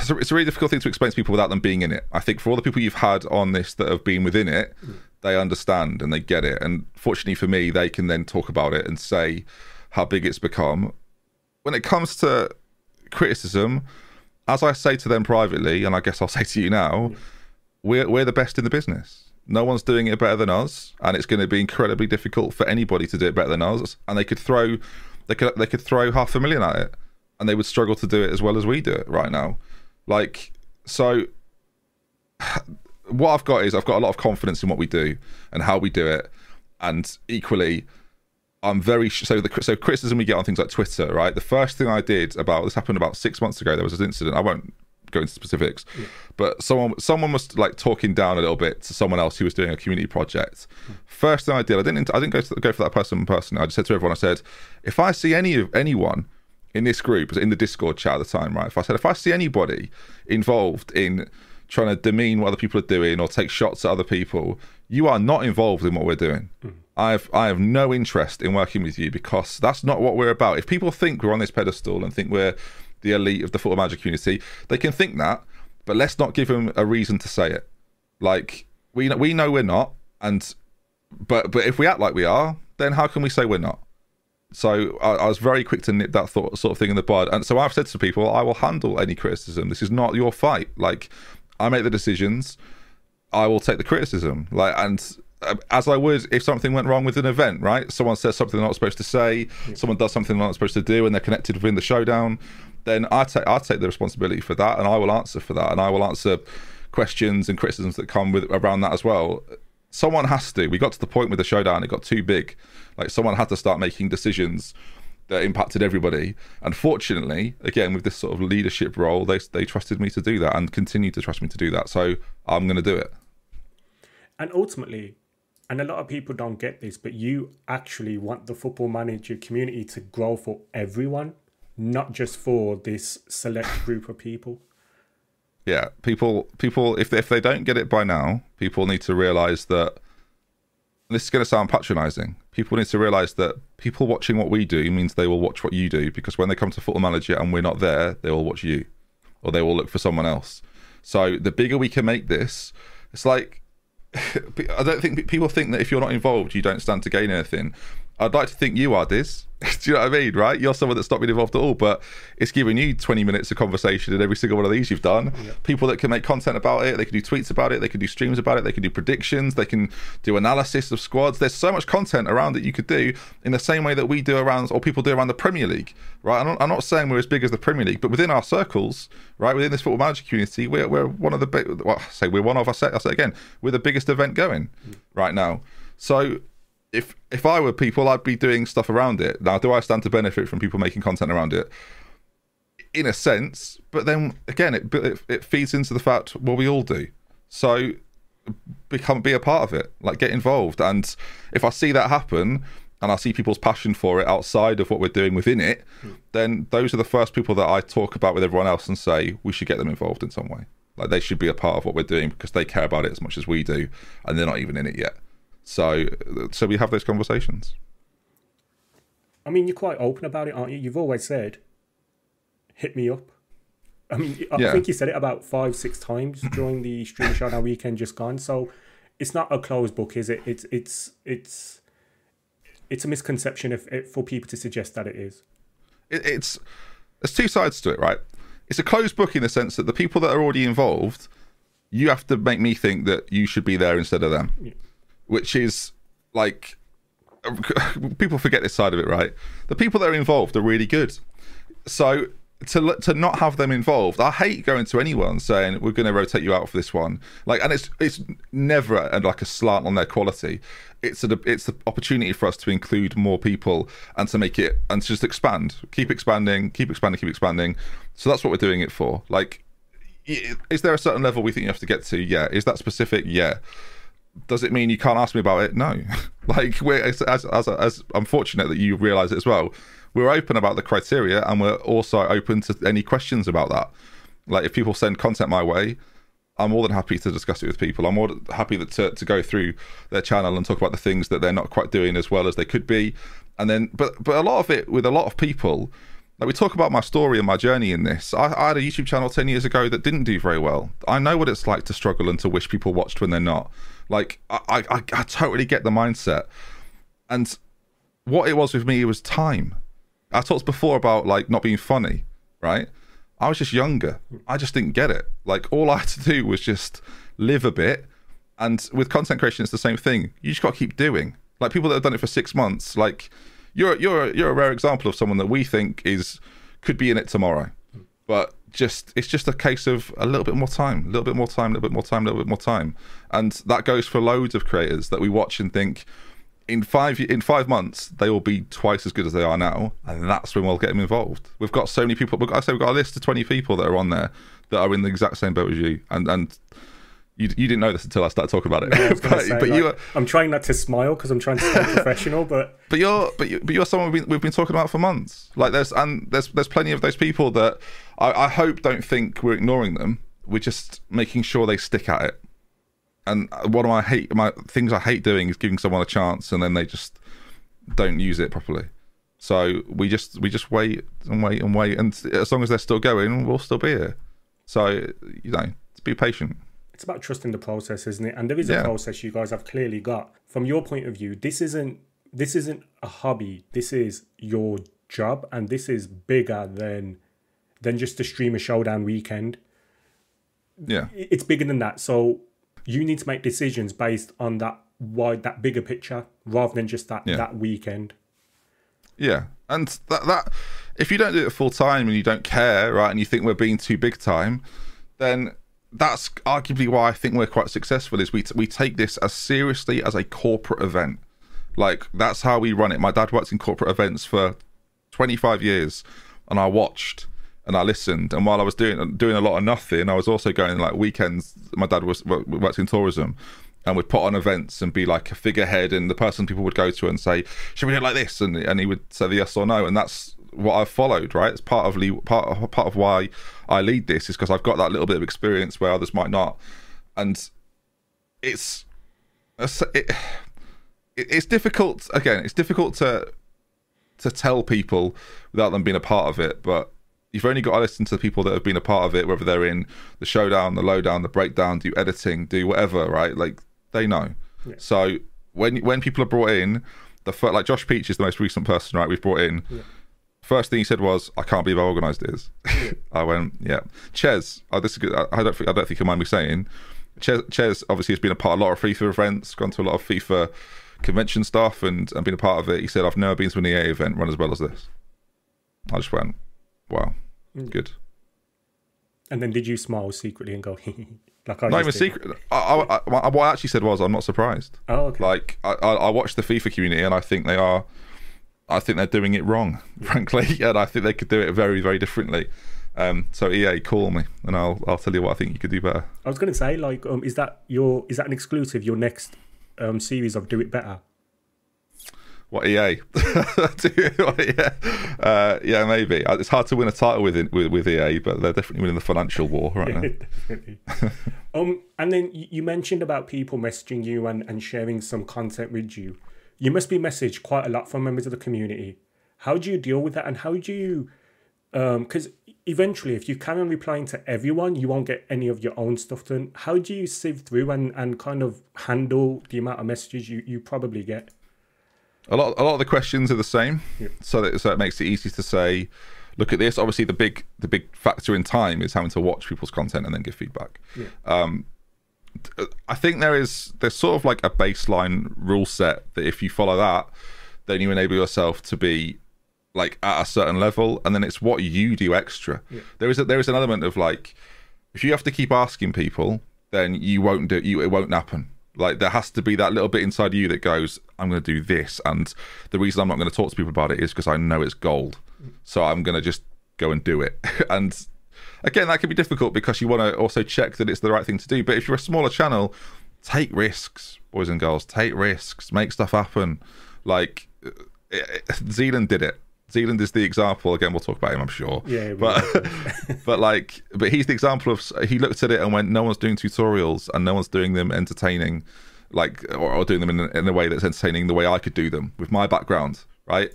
It's a, it's a really difficult thing to explain to people without them being in it. I think for all the people you've had on this that have been within it, mm. they understand and they get it. And fortunately for me, they can then talk about it and say how big it's become. When it comes to criticism, as I say to them privately, and I guess I'll say to you now, mm. we're we're the best in the business. No one's doing it better than us, and it's going to be incredibly difficult for anybody to do it better than us. And they could throw, they could they could throw half a million at it, and they would struggle to do it as well as we do it right now. Like so, what I've got is I've got a lot of confidence in what we do and how we do it, and equally, I'm very so the so criticism we get on things like Twitter, right? The first thing I did about this happened about six months ago. There was an incident. I won't go into specifics, but someone someone was like talking down a little bit to someone else who was doing a community project. Hmm. First thing I did, I didn't I didn't go to, go for that person personally. I just said to everyone, I said, if I see any of anyone in this group, in the Discord chat at the time, right? If I said if I see anybody involved in trying to demean what other people are doing or take shots at other people, you are not involved in what we're doing. I have I have no interest in working with you because that's not what we're about. If people think we're on this pedestal and think we're the elite of the football manager community, they can think that, but let's not give them a reason to say it. Like we know, we know we're not, and but but if we act like we are, then how can we say we're not? So I, I was very quick to nip that thought, sort of thing in the bud, and so I've said to people, I will handle any criticism. This is not your fight. Like I make the decisions, I will take the criticism. Like and Um, as I would if something went wrong with an event, right? Someone says something they're not supposed to say, someone does something they're not supposed to do, and they're connected within the showdown. Then I take I take the responsibility for that, and I will answer for that, and I will answer questions and criticisms that come with around that as well. Someone has to. We got to the point with the showdown; it got too big. Like someone had to start making decisions that impacted everybody. And fortunately, again with this sort of leadership role, they they trusted me to do that and continue to trust me to do that. So I'm going to do it. And ultimately, and a lot of people don't get this, but you actually want the football manager community to grow for everyone, not just for this select group of people. Yeah, people, people, if they, if they don't get it by now, people need to realize that this is going to sound patronizing. People need to realize that people watching what we do means they will watch what you do because when they come to Football Manager and we're not there, they will watch you or they will look for someone else. So the bigger we can make this, it's like I don't think people think that if you're not involved, you don't stand to gain anything. I'd like to think you are, Diz. Do you know what I mean? Right? You're someone that's not been involved at all, but it's giving you 20 minutes of conversation in every single one of these you've done. People that can make content about it, they can do tweets about it, they can do streams about it, they can do predictions, they can do analysis of squads. There's so much content around that you could do in the same way that we do around, or people do around the Premier League, right? I'm not, I'm not saying we're as big as the Premier League, but within our circles, right, within this football manager community, we're, we're one of the big, well, I say we're one of, I say, I say again, we're the biggest event going mm. right now. So if if I were people, I'd be doing stuff around it. Now, do I stand to benefit from people making content around it? In a sense, but then again, it it, it feeds into the fact well, we all do. So become be a part of it, like get involved. And if I see that happen, and I see people's passion for it outside of what we're doing within it, hmm. then those are the first people that I talk about with everyone else and say we should get them involved in some way. Like they should be a part of what we're doing because they care about it as much as we do, and they're not even in it yet. So, uh, so we have those conversations. I mean, you're quite open about it, aren't you? You've always said, "Hit me up." I mean, I Yeah. think you said it about five, six times during the Stream Showdown weekend just gone. So, it's not a closed book, is it? It's it's it's it's a misconception if, if for people to suggest that it is. It, it's there's two sides to it, right? It's a closed book in the sense that the people that are already involved, you have to make me think that you should be there instead of them, which is like people forget this side of it, right? The people that are involved are really good. So to to not have them involved, I hate going to anyone saying we're going to rotate you out for this one. Like, and it's it's never a, like a slant on their quality. It's a it's the opportunity for us to include more people and to make it and to just expand, keep expanding, keep expanding, keep expanding. So that's what we're doing it for. Like, is there a certain level we think you have to get to? Yeah. Is that specific? Yeah does it mean you can't ask me about it? No. like we're as as as, as I'm that you realise it as well. We're open about the criteria, and we're also open to any questions about that. Like if people send content my way, I'm more than happy to discuss it with people. I'm more happy that to, to go through their channel and talk about the things that they're not quite doing as well as they could be. And then, but but a lot of it with a lot of people, like we talk about my story and my journey in this. I, I had a YouTube channel ten years ago that didn't do very well. I know what it's like to struggle and to wish people watched when they're not. Like I I, I, totally get the mindset. And what it was with me it was time. I talked before about like not being funny, right? I was just younger. I just didn't get it. Like all I had to do was just live a bit. And with content creation, it's the same thing. You just got to keep doing. Like people that have done it for six months, like you're you're you're a rare example of someone that we think is could be in it tomorrow, but just it's just a case of a little bit more time, a little bit more time, a little bit more time, a little bit more time, and that goes for loads of creators that we watch and think in five in five months they will be twice as good as they are now, and that's when we'll get them involved. We've got so many people. I say we've got a list of twenty people that are on there that are in the exact same boat as you, and and you you didn't know this until I started talking about it. I but say, but like, you are, I'm trying not to smile because I'm trying to stay professional, but but you're but you but you're someone we've been, we've been talking about for months. Like there's and there's there's plenty of those people that I, I hope don't think we're ignoring them. We're just making sure they stick at it. And one of my hate my things I hate doing is giving someone a chance and then they just don't use it properly. So we just we just wait and wait and wait, and as long as they're still going, we'll still be here. So you know, be patient. It's about trusting the process, isn't it? And there is Yeah. a process you guys have clearly got. From your point of view, this isn't this isn't a hobby. This is your job, and this is bigger than than just a streamer showdown weekend. Yeah, It's bigger than that. So you need to make decisions based on that wide, that bigger picture, rather than just that Yeah. that weekend. Yeah, and that that if you don't do it full time and you don't care, right, and you think we're being too big time, then that's arguably why I think we're quite successful. Is we we take this as seriously as a corporate event. Like that's how we run it. My dad worked in corporate events for 25 years, and I watched and I listened. And while I was doing doing a lot of nothing, I was also going like weekends. My dad was worked in tourism, and we'd put on events and be like a figurehead and the person people would go to and say, "Should we do it like this?" and and he would say yes or no, and that's what I've followed. Right, it's part of part of, part of why I lead this is because I've got that little bit of experience where others might not, and it's it's- it, it- it's difficult. Again, it's difficult to to tell people without them being a part of it, but you've only got to listen to the people that have been a part of it, whether they're in the showdown, the lowdown, the breakdown, do editing, do whatever, right? Like they know. So when when people are brought in, the like Josh Peach is the most recent person, right? We've brought in. First thing he said was, "I can't believe how organised it is." I went, "Yeah." Ches, oh, this is good. I, don't think I don't think you mind me saying. Ches, Ches obviously has been a part of a lot of FIFA events, gone to a lot of FIFA convention stuff, and and been a part of it. He said, "I've never been to an EA event run as well as this." I just went, "Wow, mm. good." And then did you smile secretly and go, like I Not even did? secret. I, I, I, what I actually said was, I'm not surprised. Oh, okay. Like I, I, I watch the FIFA community, and I think they are, I think they're doing it wrong, frankly, and I think they could do it very, very differently. Um, so EA, call me, and I'll, I'll tell you what I think you could do better. I was going to say, like, um, is that your is that an exclusive? Your next um series of Do It Better? What EA? yeah, uh, yeah, maybe. Uh, It's hard to win a title with, with with EA, but they're definitely winning the financial war right now. Um, and then you you mentioned about people messaging you and, and sharing some content with you. You must be messaged quite a lot from members of the community. How do you deal with that? And how do you, because eventually, if you carry on replying to everyone, you won't get any of your own stuff done. How do you sieve through and, and kind of handle the amount of messages you, you probably get? a lot a lot of the questions are the same so that so it makes it easy to say look at this obviously the big the big factor in time is having to watch people's content and then give feedback um i think there is there's sort of like a baseline rule set that if you follow that then you enable yourself to be like at a certain level and then it's what you do extra. There is a, there is an element of like if you have to keep asking people then you won't do you it won't happen. Like there has to be that little bit inside you that goes i'm going to do this and the reason i'm not going to talk to people about it is because i know it's gold. Mm. So i'm going to just go and do it. And again that can be difficult because you want to also check that it's the right thing to do but if you're a smaller channel take risks boys and girls take risks make stuff happen like uh, zealand did it Zealand is the example. Again, we'll talk about him, I'm sure. Yeah, but but like, but he's the example of he looked at it and went, no one's doing tutorials and no one's doing them entertaining, like or, or doing them in, a- in a way that's entertaining the way I could do them with my background, right?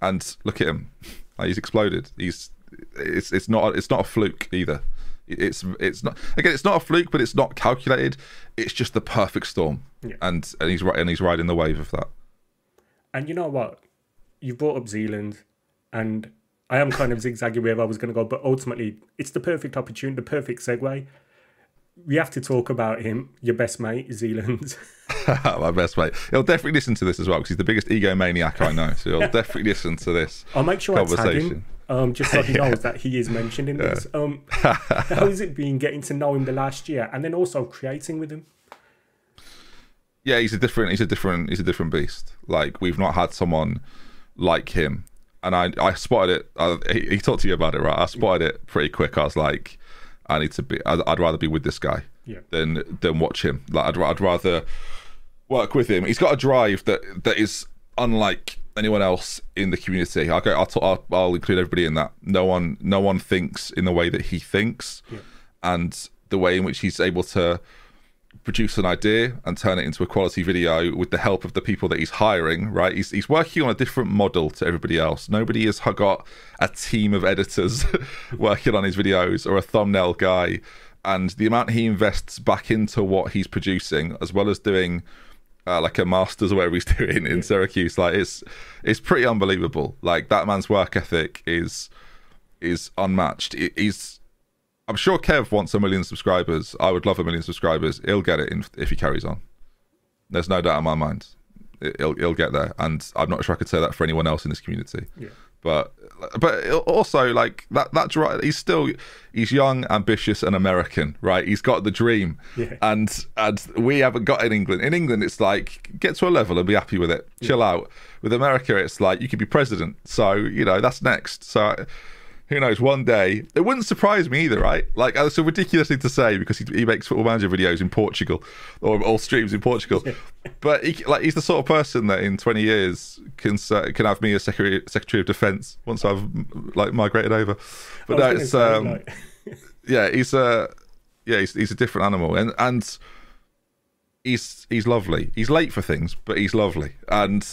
And look at him, like, he's exploded. He's it's it's not it's not a fluke either. It's it's not again it's not a fluke, but it's not calculated. It's just the perfect storm, Yeah. and and he's right and he's riding the wave of that. And you know what? You brought up Zealand, and I am kind of zigzagging where I was going to go, but ultimately, it's the perfect opportunity, the perfect segue. We have to talk about him, your best mate, Zealand. my best mate. He'll definitely listen to this as well because he's the biggest egomaniac I know. So he'll definitely listen to this. I'll make sure I tag him, Conversation. Um, just so he knows that he is mentioned in this. Um, how has it been getting to know him the last year, and then also creating with him? Yeah, he's a different. He's a different. He's a different beast. Like we've not had someone like him. And I, I spotted it. Uh, he, he talked to you about it, right? I spotted it pretty quick. I was like, I need to be. I'd, I'd rather be with this guy Yeah. than than watch him. Like I'd, I'd rather work with him. He's got a drive that that is unlike anyone else in the community. I'll go. I'll, t- I'll, I'll include everybody in that. No one, no one thinks in the way that he thinks, and the way in which he's able to produce an idea and turn it into a quality video with the help of the people that he's hiring, right? He's, he's working on a different model to everybody else. Nobody has got a team of editors working on his videos or a thumbnail guy. And the amount he invests back into what he's producing, as well as doing uh, like a master's or whatever he's doing in Syracuse, like it's it's pretty unbelievable. Like that man's work ethic is is unmatched. He's I'm sure Kev wants a million subscribers. I would love a million subscribers. He'll get it in, if he carries on. There's no doubt in my mind. He'll, he'll get there, and I'm not sure I could say that for anyone else in this community. Yeah. But but also like that that's right. He's still he's young, ambitious, and American, right? He's got the dream, Yeah. and and we haven't got in England. In England, it's like get to a level and be happy with it. Chill out. With America, it's like you could be president. So you know that's next. So who knows? One day, it wouldn't surprise me either, right? Like that's a ridiculous thing to say because he, he makes football manager videos in Portugal or all streams in Portugal. but he, like he's the sort of person that in 20 years can uh, can have me as secretary secretary of defence once I've like migrated over. But no, it's um, like... yeah, he's a yeah, he's, he's a different animal, and and he's he's lovely. He's late for things, but he's lovely, and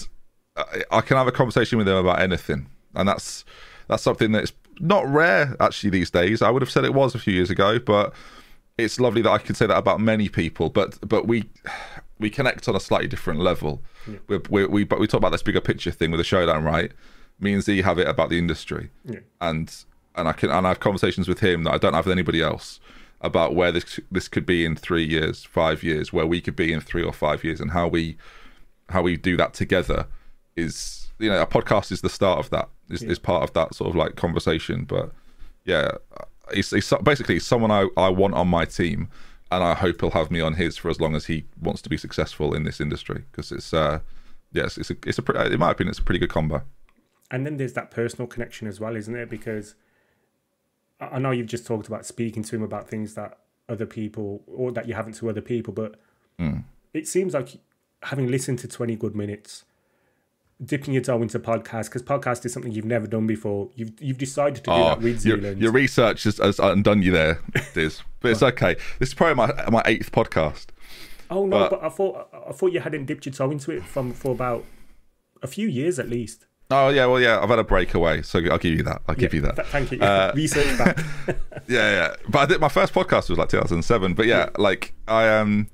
I, I can have a conversation with him about anything, and that's that's something that's not rare actually these days. I would have said it was a few years ago, but it's lovely that I can say that about many people. But but we we connect on a slightly different level. Yeah. We, we, we but we talk about this bigger picture thing with the showdown, right? Me and Z have it about the industry, yeah. and and I can and I have conversations with him that I don't have with anybody else about where this this could be in three years, five years, where we could be in three or five years, and how we how we do that together is you know a podcast is the start of that is, yeah. is part of that sort of like conversation. But yeah, he's, he's basically someone I, I want on my team, and I hope he'll have me on his for as long as he wants to be successful in this industry because it's uh yes it's a it's a pretty, in my opinion it's a pretty good combo. And then there's that personal connection as well, isn't it Because I know you've just talked about speaking to him about things that other people or that you haven't to other people, but mm. it seems like having listened to 20 good minutes dipping your toe into podcast because podcast is something you've never done before. You've you've decided to do oh, that with Zealand. Your, your research has, has, undone you there, Diz. but it's okay. This is probably my my eighth podcast. Oh no, but, but I thought I thought you hadn't dipped your toe into it from for about a few years at least. Oh yeah, well yeah, I've had a breakaway, so I'll give you that. I'll give you that. Th- thank you. Uh, Research back. yeah, yeah. But I did my first podcast was like 2007. But yeah, yeah. like I um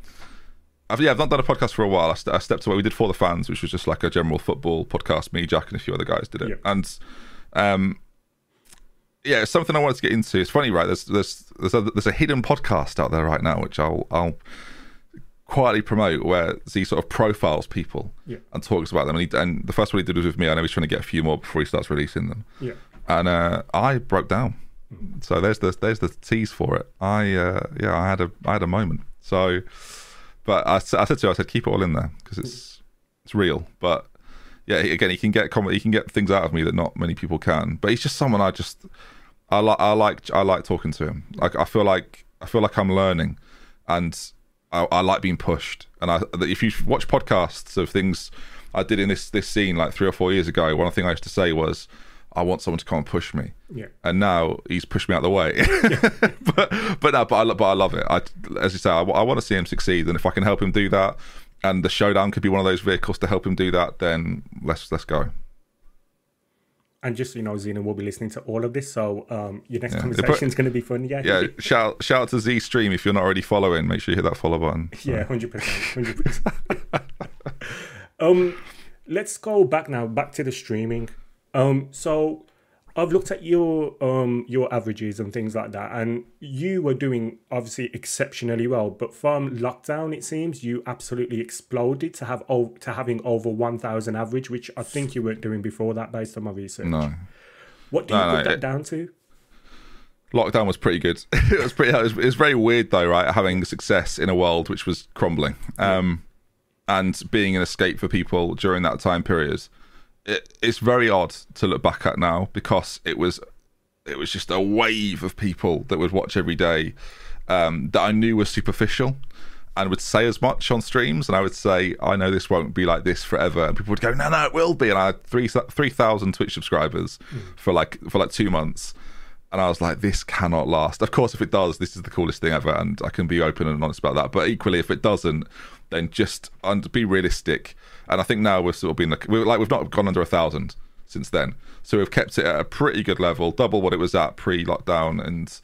I've, yeah, I've not done a podcast for a while. I, st- I, stepped away. We did for the fans, which was just like a general football podcast. Me, Jack, and a few other guys did it. And um, yeah, it's something I wanted to get into. It's funny, right? There's there's there's a, there's a hidden podcast out there right now, which I'll I'll quietly promote, where Z sort of profiles people yeah. and talks about them. And, he, and the first one he did was with me. I know he's trying to get a few more before he starts releasing them. Yeah. And uh, I broke down. Mm-hmm. So there's the there's the tease for it. I uh, yeah, I had a I had a moment. So but I, I said to her, I said, keep it all in there because it's it's real. But yeah, again, he can get he can get things out of me that not many people can. But he's just someone I just I like I like I like talking to him. Like I feel like I feel like I'm learning, and I, I like being pushed. And I if you watch podcasts of things I did in this this scene like three or four years ago, one thing I used to say was I want someone to come and push me. Yeah. And now he's pushed me out of the way. but but no, but I, but I love it. I, as you say, I, I want to see him succeed, and if I can help him do that, and the showdown could be one of those vehicles to help him do that, then let's let's go. And just so you know, Zena will be listening to all of this, so um, your next yeah. conversation is going to be fun. Yeah, yeah. shout shout out to Z Stream if you're not already following. Make sure you hit that follow button. So. Yeah, hundred percent, hundred percent. Um, let's go back now, back to the streaming. Um, so I've looked at your um your averages and things like that, and you were doing obviously exceptionally well. But from lockdown, it seems you absolutely exploded to have to having over one thousand average, which I think you weren't doing before that, based on my research. No. What do you no, put no, that it, down to? Lockdown was pretty good. it was pretty. It was, it was, very weird though, right? Having success in a world which was crumbling, um, and being an escape for people during that time period it, it's very odd to look back at now because it was it was just a wave of people that would watch every day um, that I knew was superficial and would say as much on streams and I would say I know this won't be like this forever and people would go no no it will be and I had three three thousand Twitch subscribers mm. for like for like two months and I was like, this cannot last. Of course, if it does, this is the coolest thing ever, and I can be open and honest about that. But equally, if it doesn't, then just and be realistic and I think now we're sort of been like, we're like we've not gone under a thousand since then. So we've kept it at a pretty good level, double what it was at pre-lockdown, and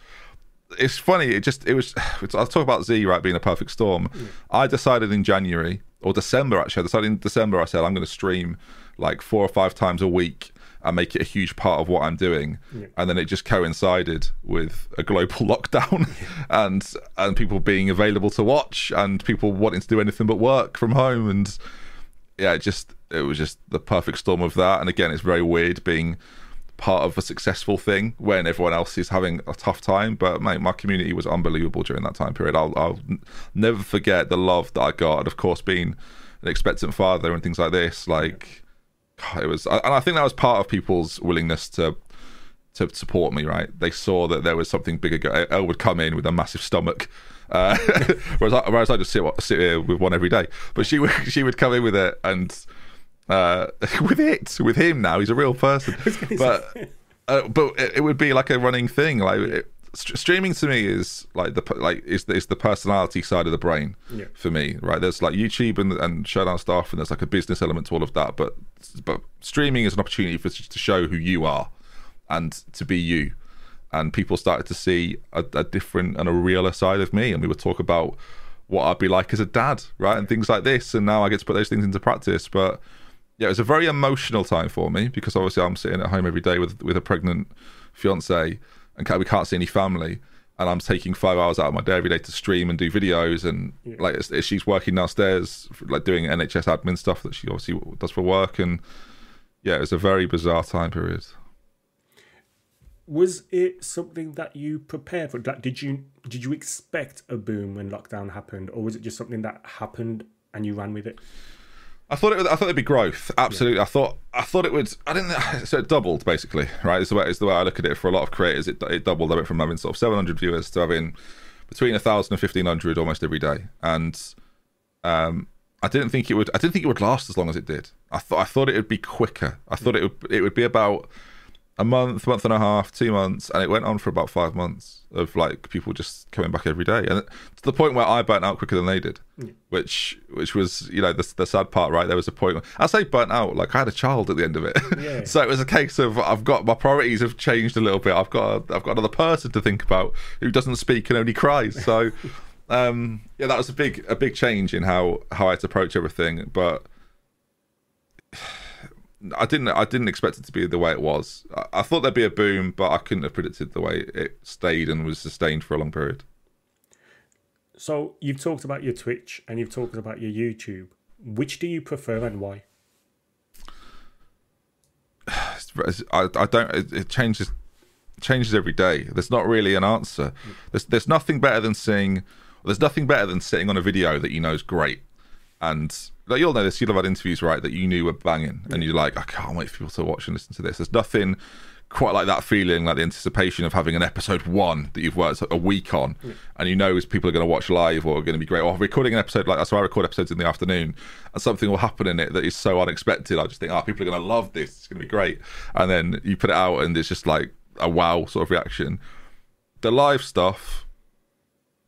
it's funny. It just it was. I'll talk about Z right being a perfect storm. I decided in January or December actually. I decided in December. I said I'm going to stream like four or five times a week and make it a huge part of what I'm doing. Yeah. And then it just coincided with a global lockdown and and people being available to watch and people wanting to do anything but work from home and yeah, it just it was just the perfect storm of that. And again, it's very weird being part of a successful thing when everyone else is having a tough time. But mate, my community was unbelievable during that time period. I'll, I'll never forget the love that I got, and of course, being an expectant father and things like this. Like it was, and I think that was part of people's willingness to to support me. Right? They saw that there was something bigger. Elle would come in with a massive stomach. Uh, whereas, I, whereas I just sit, sit here with one every day, but she would she would come in with it and uh, with it with him now he's a real person, but uh, but it, it would be like a running thing. Like it, st- streaming to me is like the like is the, is the personality side of the brain Yeah. for me. Right? There's like YouTube and and showdown stuff, and there's like a business element to all of that. But but streaming is an opportunity for to show who you are and to be you. And people started to see a, a different and a realer side of me, and we would talk about what I'd be like as a dad, right, and things like this. And now I get to put those things into practice. But yeah, it was a very emotional time for me because obviously I'm sitting at home every day with with a pregnant fiance, and we can't see any family. And I'm taking five hours out of my day every day to stream and do videos, and like it's, it's- she's working downstairs, like doing NHS admin stuff that she obviously does for work, and yeah, it was a very bizarre time period. Was it something that you prepared for? Like, did you did you expect a boom when lockdown happened, or was it just something that happened and you ran with it? I thought it. Would, I thought it'd be growth. Absolutely. I thought. I thought it would. I didn't. So it doubled basically. Right. Is the way. Is the way I look at it. For a lot of creators, it it doubled. I went from having sort of 700 viewers to having between 1,000 and 1,500 almost every day. And um, I didn't think it would. I didn't think it would last as long as it did. I thought. I thought it would be quicker. I thought it would. It would be about a month, month and a half, two months, and it went on for about five months of like people just coming back every day, and to the point where I burnt out quicker than they did, which which was you know the, the sad part, right? There was a point where, I say burnt out, like I had a child at the end of it, Yeah. so it was a case of I've got my priorities have changed a little bit. I've got I've got another person to think about who doesn't speak and only cries, so. Um, yeah, that was a big a big change in how how I had to approach everything, but I didn't I didn't expect it to be the way it was. I, I thought there'd be a boom, but I couldn't have predicted the way it stayed and was sustained for a long period. So you've talked about your Twitch and you've talked about your YouTube. Which do you prefer and why? I, I don't. It, it changes changes every day. There's not really an answer. Mm. There's there's nothing better than seeing. There's nothing better than sitting on a video that you know is great, and like you'll know this. You'll have had interviews right that you knew were banging, and you're like, I can't wait for people to watch and listen to this. There's nothing quite like that feeling, like the anticipation of having an episode one that you've worked a week on, and you know is people are going to watch live or are going to be great. Or recording an episode like that's why I record episodes in the afternoon, and something will happen in it that is so unexpected. I just think, oh, people are going to love this. It's going to be great, and then you put it out, and it's just like a wow sort of reaction. The live stuff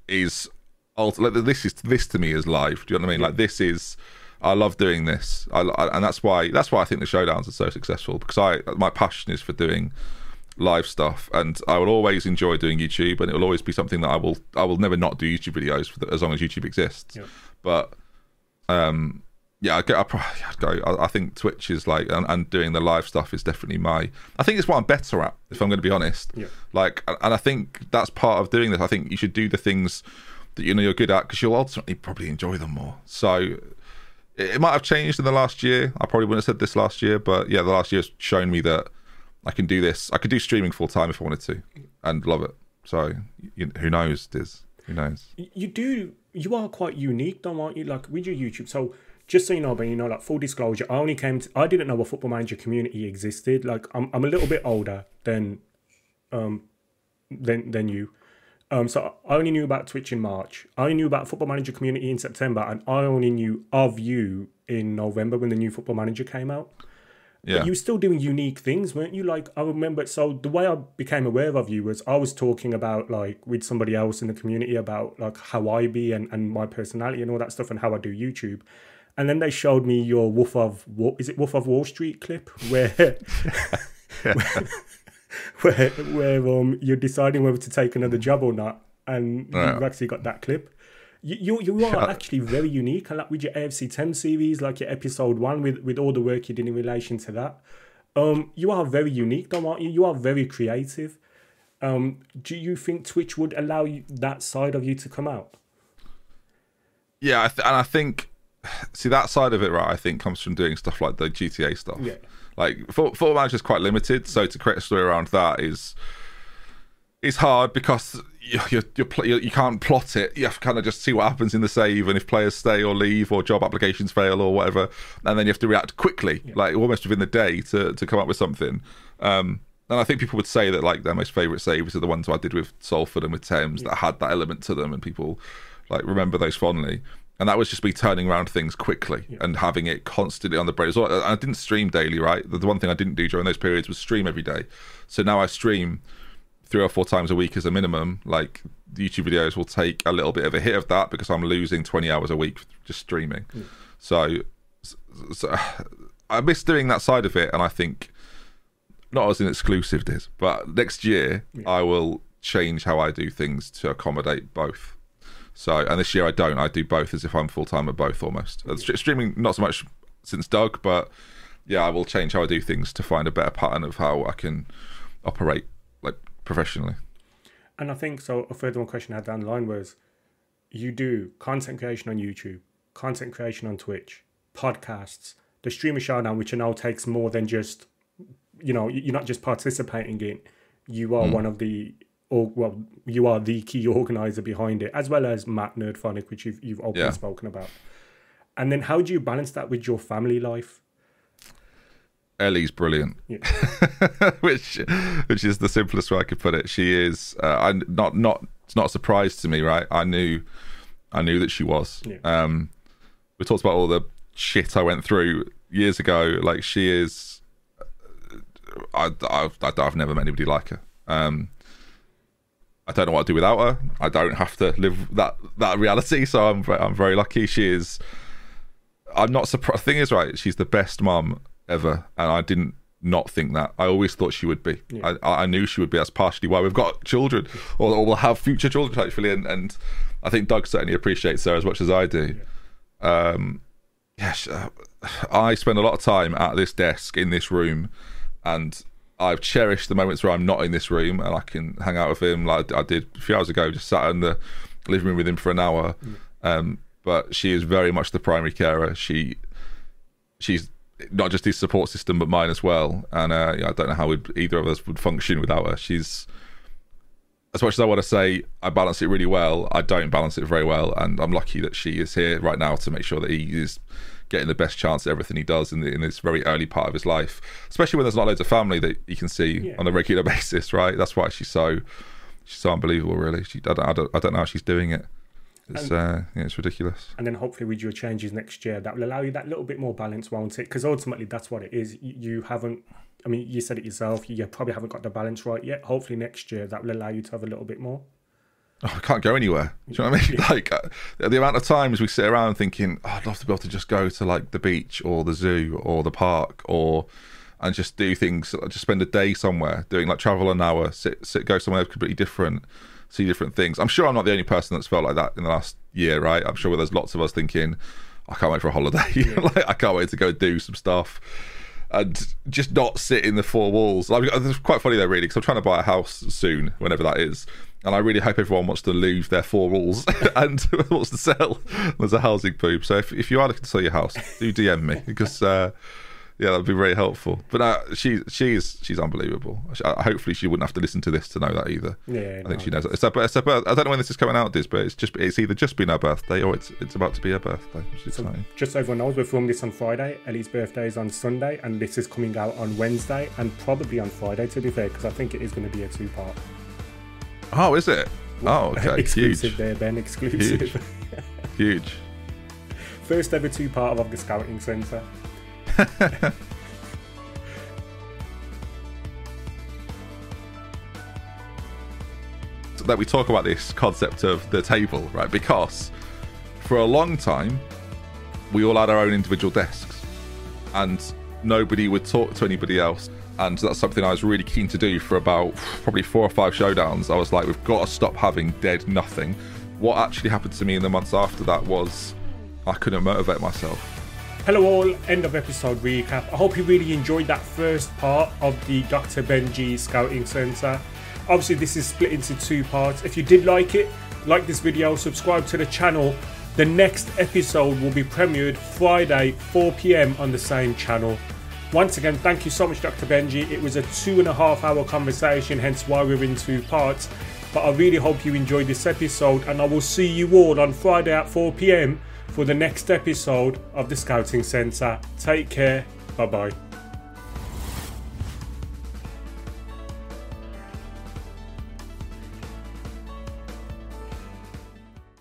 is like this is this to me is live. Do you know what I mean? Like this is. I love doing this, I, I- and that's why that's why I think the showdowns are so successful because I my passion is for doing live stuff, and I will always enjoy doing YouTube, and it will always be something that I will I will never not do YouTube videos for the, as long as YouTube exists. But um, yeah, I, go, I probably I'd go. I, I think Twitch is like, and, and doing the live stuff is definitely my. I think it's what I'm better at, if I'm going to be honest. Yeah. Like, and I think that's part of doing this. I think you should do the things that you know you're good at because you'll ultimately probably enjoy them more. So it, might have changed in the last year. I probably wouldn't have said this last year, but yeah, the last year's shown me that I can do this. I could do streaming full time if I wanted to, and love it. So you, who knows, Diz? Who knows? You do. You are quite unique, though, aren't you? Like with your YouTube. So just so you know, but you know, like full disclosure, I only came. To, I didn't know a Football Manager community existed. Like I'm, I'm a little bit older than, um, than than you. Um, so I only knew about Twitch in March. I only knew about Football Manager community in September, and I only knew of you in November when the new Football Manager came out. Yeah. But you were still doing unique things, weren't you? Like I remember. So the way I became aware of you was I was talking about like with somebody else in the community about like how I be and, and my personality and all that stuff and how I do YouTube. And then they showed me your Wolf of Wa- is it Wolf of Wall Street clip where where where where um you're deciding whether to take another job or not, and Yeah. you've actually got that clip. You you, you are actually very unique, and like with your AFC 10 series, like your episode one, with with all the work you did in relation to that. Um, you are very unique, though, aren't you? You are very creative. Um, do you think Twitch would allow you that side of you to come out? Yeah, I th- and I think see that side of it, right? I think comes from doing stuff like the GTA stuff. Yeah. Like Football Manager is quite limited, so to create a story around that is is hard because you you you, you can't plot it. You have to kind of just see what happens in the save, and if players stay or leave, or job applications fail, or whatever, and then you have to react quickly, like almost within the day, to to come up with something. Um, and I think people would say that like their most favourite saves are the ones I did with Salford and with Thames that had that element to them, and people like remember those fondly. And that was just me turning around things quickly and having it constantly on the brain. So I I didn't stream daily, right? The one thing I didn't do during those periods was stream every day. So now I stream three or four times a week as a minimum. Like YouTube videos will take a little bit of a hit of that because I'm losing 20 hours a week just streaming. So, so I miss doing that side of it, and I think not as an exclusive this, but next year I will change how I do things to accommodate both. So, and this year I don't. I do both as if I'm full time at both almost. St- Streaming not so much since Doug, but yeah, I will change how I do things to find a better pattern of how I can operate like professionally. And I think so. A further one question I had down the line was you do content creation on YouTube, content creation on Twitch, podcasts, the streamer showdown, which I know takes more than just, you know, you're not just participating in, you are mm. one of the, or well, you are the key organizer behind it, as well as Matt Nerdphonic, which you've, you've openly Yeah. spoken about. And then how do you balance that with your family life? Elly's brilliant, Yeah. which which is the simplest way I could put it. She is. Uh, I not not it's not a surprise to me, right? I knew, I knew that she was. Yeah. Um, we talked about all the shit I went through years ago. Like she is. I I've, I've never met anybody like her. Um, I don't know what I'd do without her. I don't have to live that that reality, so I'm I'm very lucky. She is. I'm not surprised. Thing is, right? She's the best mum ever, and I didn't not think that. I always thought she would be. I, I knew she would be. That's partially why we've got children, or, or we'll have future children, hopefully. And, and I think Doug certainly appreciates her as much as I do. Um, yeah, uh, I spend a lot of time at this desk in this room, and I've cherished the moments where I'm not in this room and I can hang out with him, like I did a few hours ago. Just sat in the living room with him for an hour. Um, but she is very much the primary carer. She she's not just his support system but mine as well. And uh, yeah, I don't know how either of us would function without her. She's as much as I want to say I balance it really well, I don't balance it very well, and I'm lucky that she is here right now to make sure that he is getting the best chance at everything he does in, the, in this very early part of his life. Especially when there's not loads of family that you can see Yeah. on a regular basis, right? That's why she's so she's so unbelievable. Really, she I don't I don't, I don't know how she's doing it. It's uh, yeah, it's ridiculous. and then hopefully with your changes next year that will allow you that little bit more balance won't it because ultimately that's what it is you haven't i mean you said it yourself you probably haven't got the balance right yet hopefully next year that will allow you to have a little bit more oh, I can't go anywhere. Do you know what I mean? Like uh, the amount of times we sit around thinking, oh, I'd love to be able to just go to like the beach or the zoo or the park or and just do things, just spend a day somewhere doing like travel an hour, sit, sit, go somewhere completely different, see different things. I'm sure I'm not the only person that's felt like that in the last year, right? I'm sure there's lots of us thinking, I can't wait for a holiday. like I can't wait to go do some stuff and just not sit in the four walls. Like, it's quite funny though, really, because I'm trying to buy a house soon, whenever that is. And I really hope everyone wants to leave their four walls and wants to sell. There's a housing boom. So if, if you are looking to sell your house, do DM me because uh, yeah, that'd be very helpful. But uh, she she's she's unbelievable. Uh, Hopefully, she wouldn't have to listen to this to know that either. Yeah, I think no, she knows. It's her, it's her birth- I don't know when this is coming out, Diz, but it's just it's either just been her birthday or it's it's about to be her birthday. So just so everyone knows we're filming this on friday elly's birthday is on sunday and this is coming out on wednesday and probably on friday to be fair because i think it is going to be a two-part Oh, is it? Oh, okay. exclusive Huge, there ben exclusive Huge. huge. first ever two-part of the scouting centre that we talk about this concept of the table, right? Because for a long time, we all had our own individual desks, and nobody would talk to anybody else. And that's something I was really keen to do for about probably four or five showdowns. I was like, we've got to stop having dead nothing. What actually happened to me in the months after that was I couldn't motivate myself. Hello, all. End of episode recap. I hope you really enjoyed that first part of the Dr. Benjy Scouting Centre. Obviously, this is split into two parts. If you did like it, like this video, subscribe to the channel. The next episode will be premiered Friday, 4 pm on the same channel. Once again, thank you so much, Dr. Benjy. It was a two and a half hour conversation, hence why we're in two parts. But I really hope you enjoyed this episode, and I will see you all on Friday at 4 pm for the next episode of the Scouting Centre. Take care. Bye bye.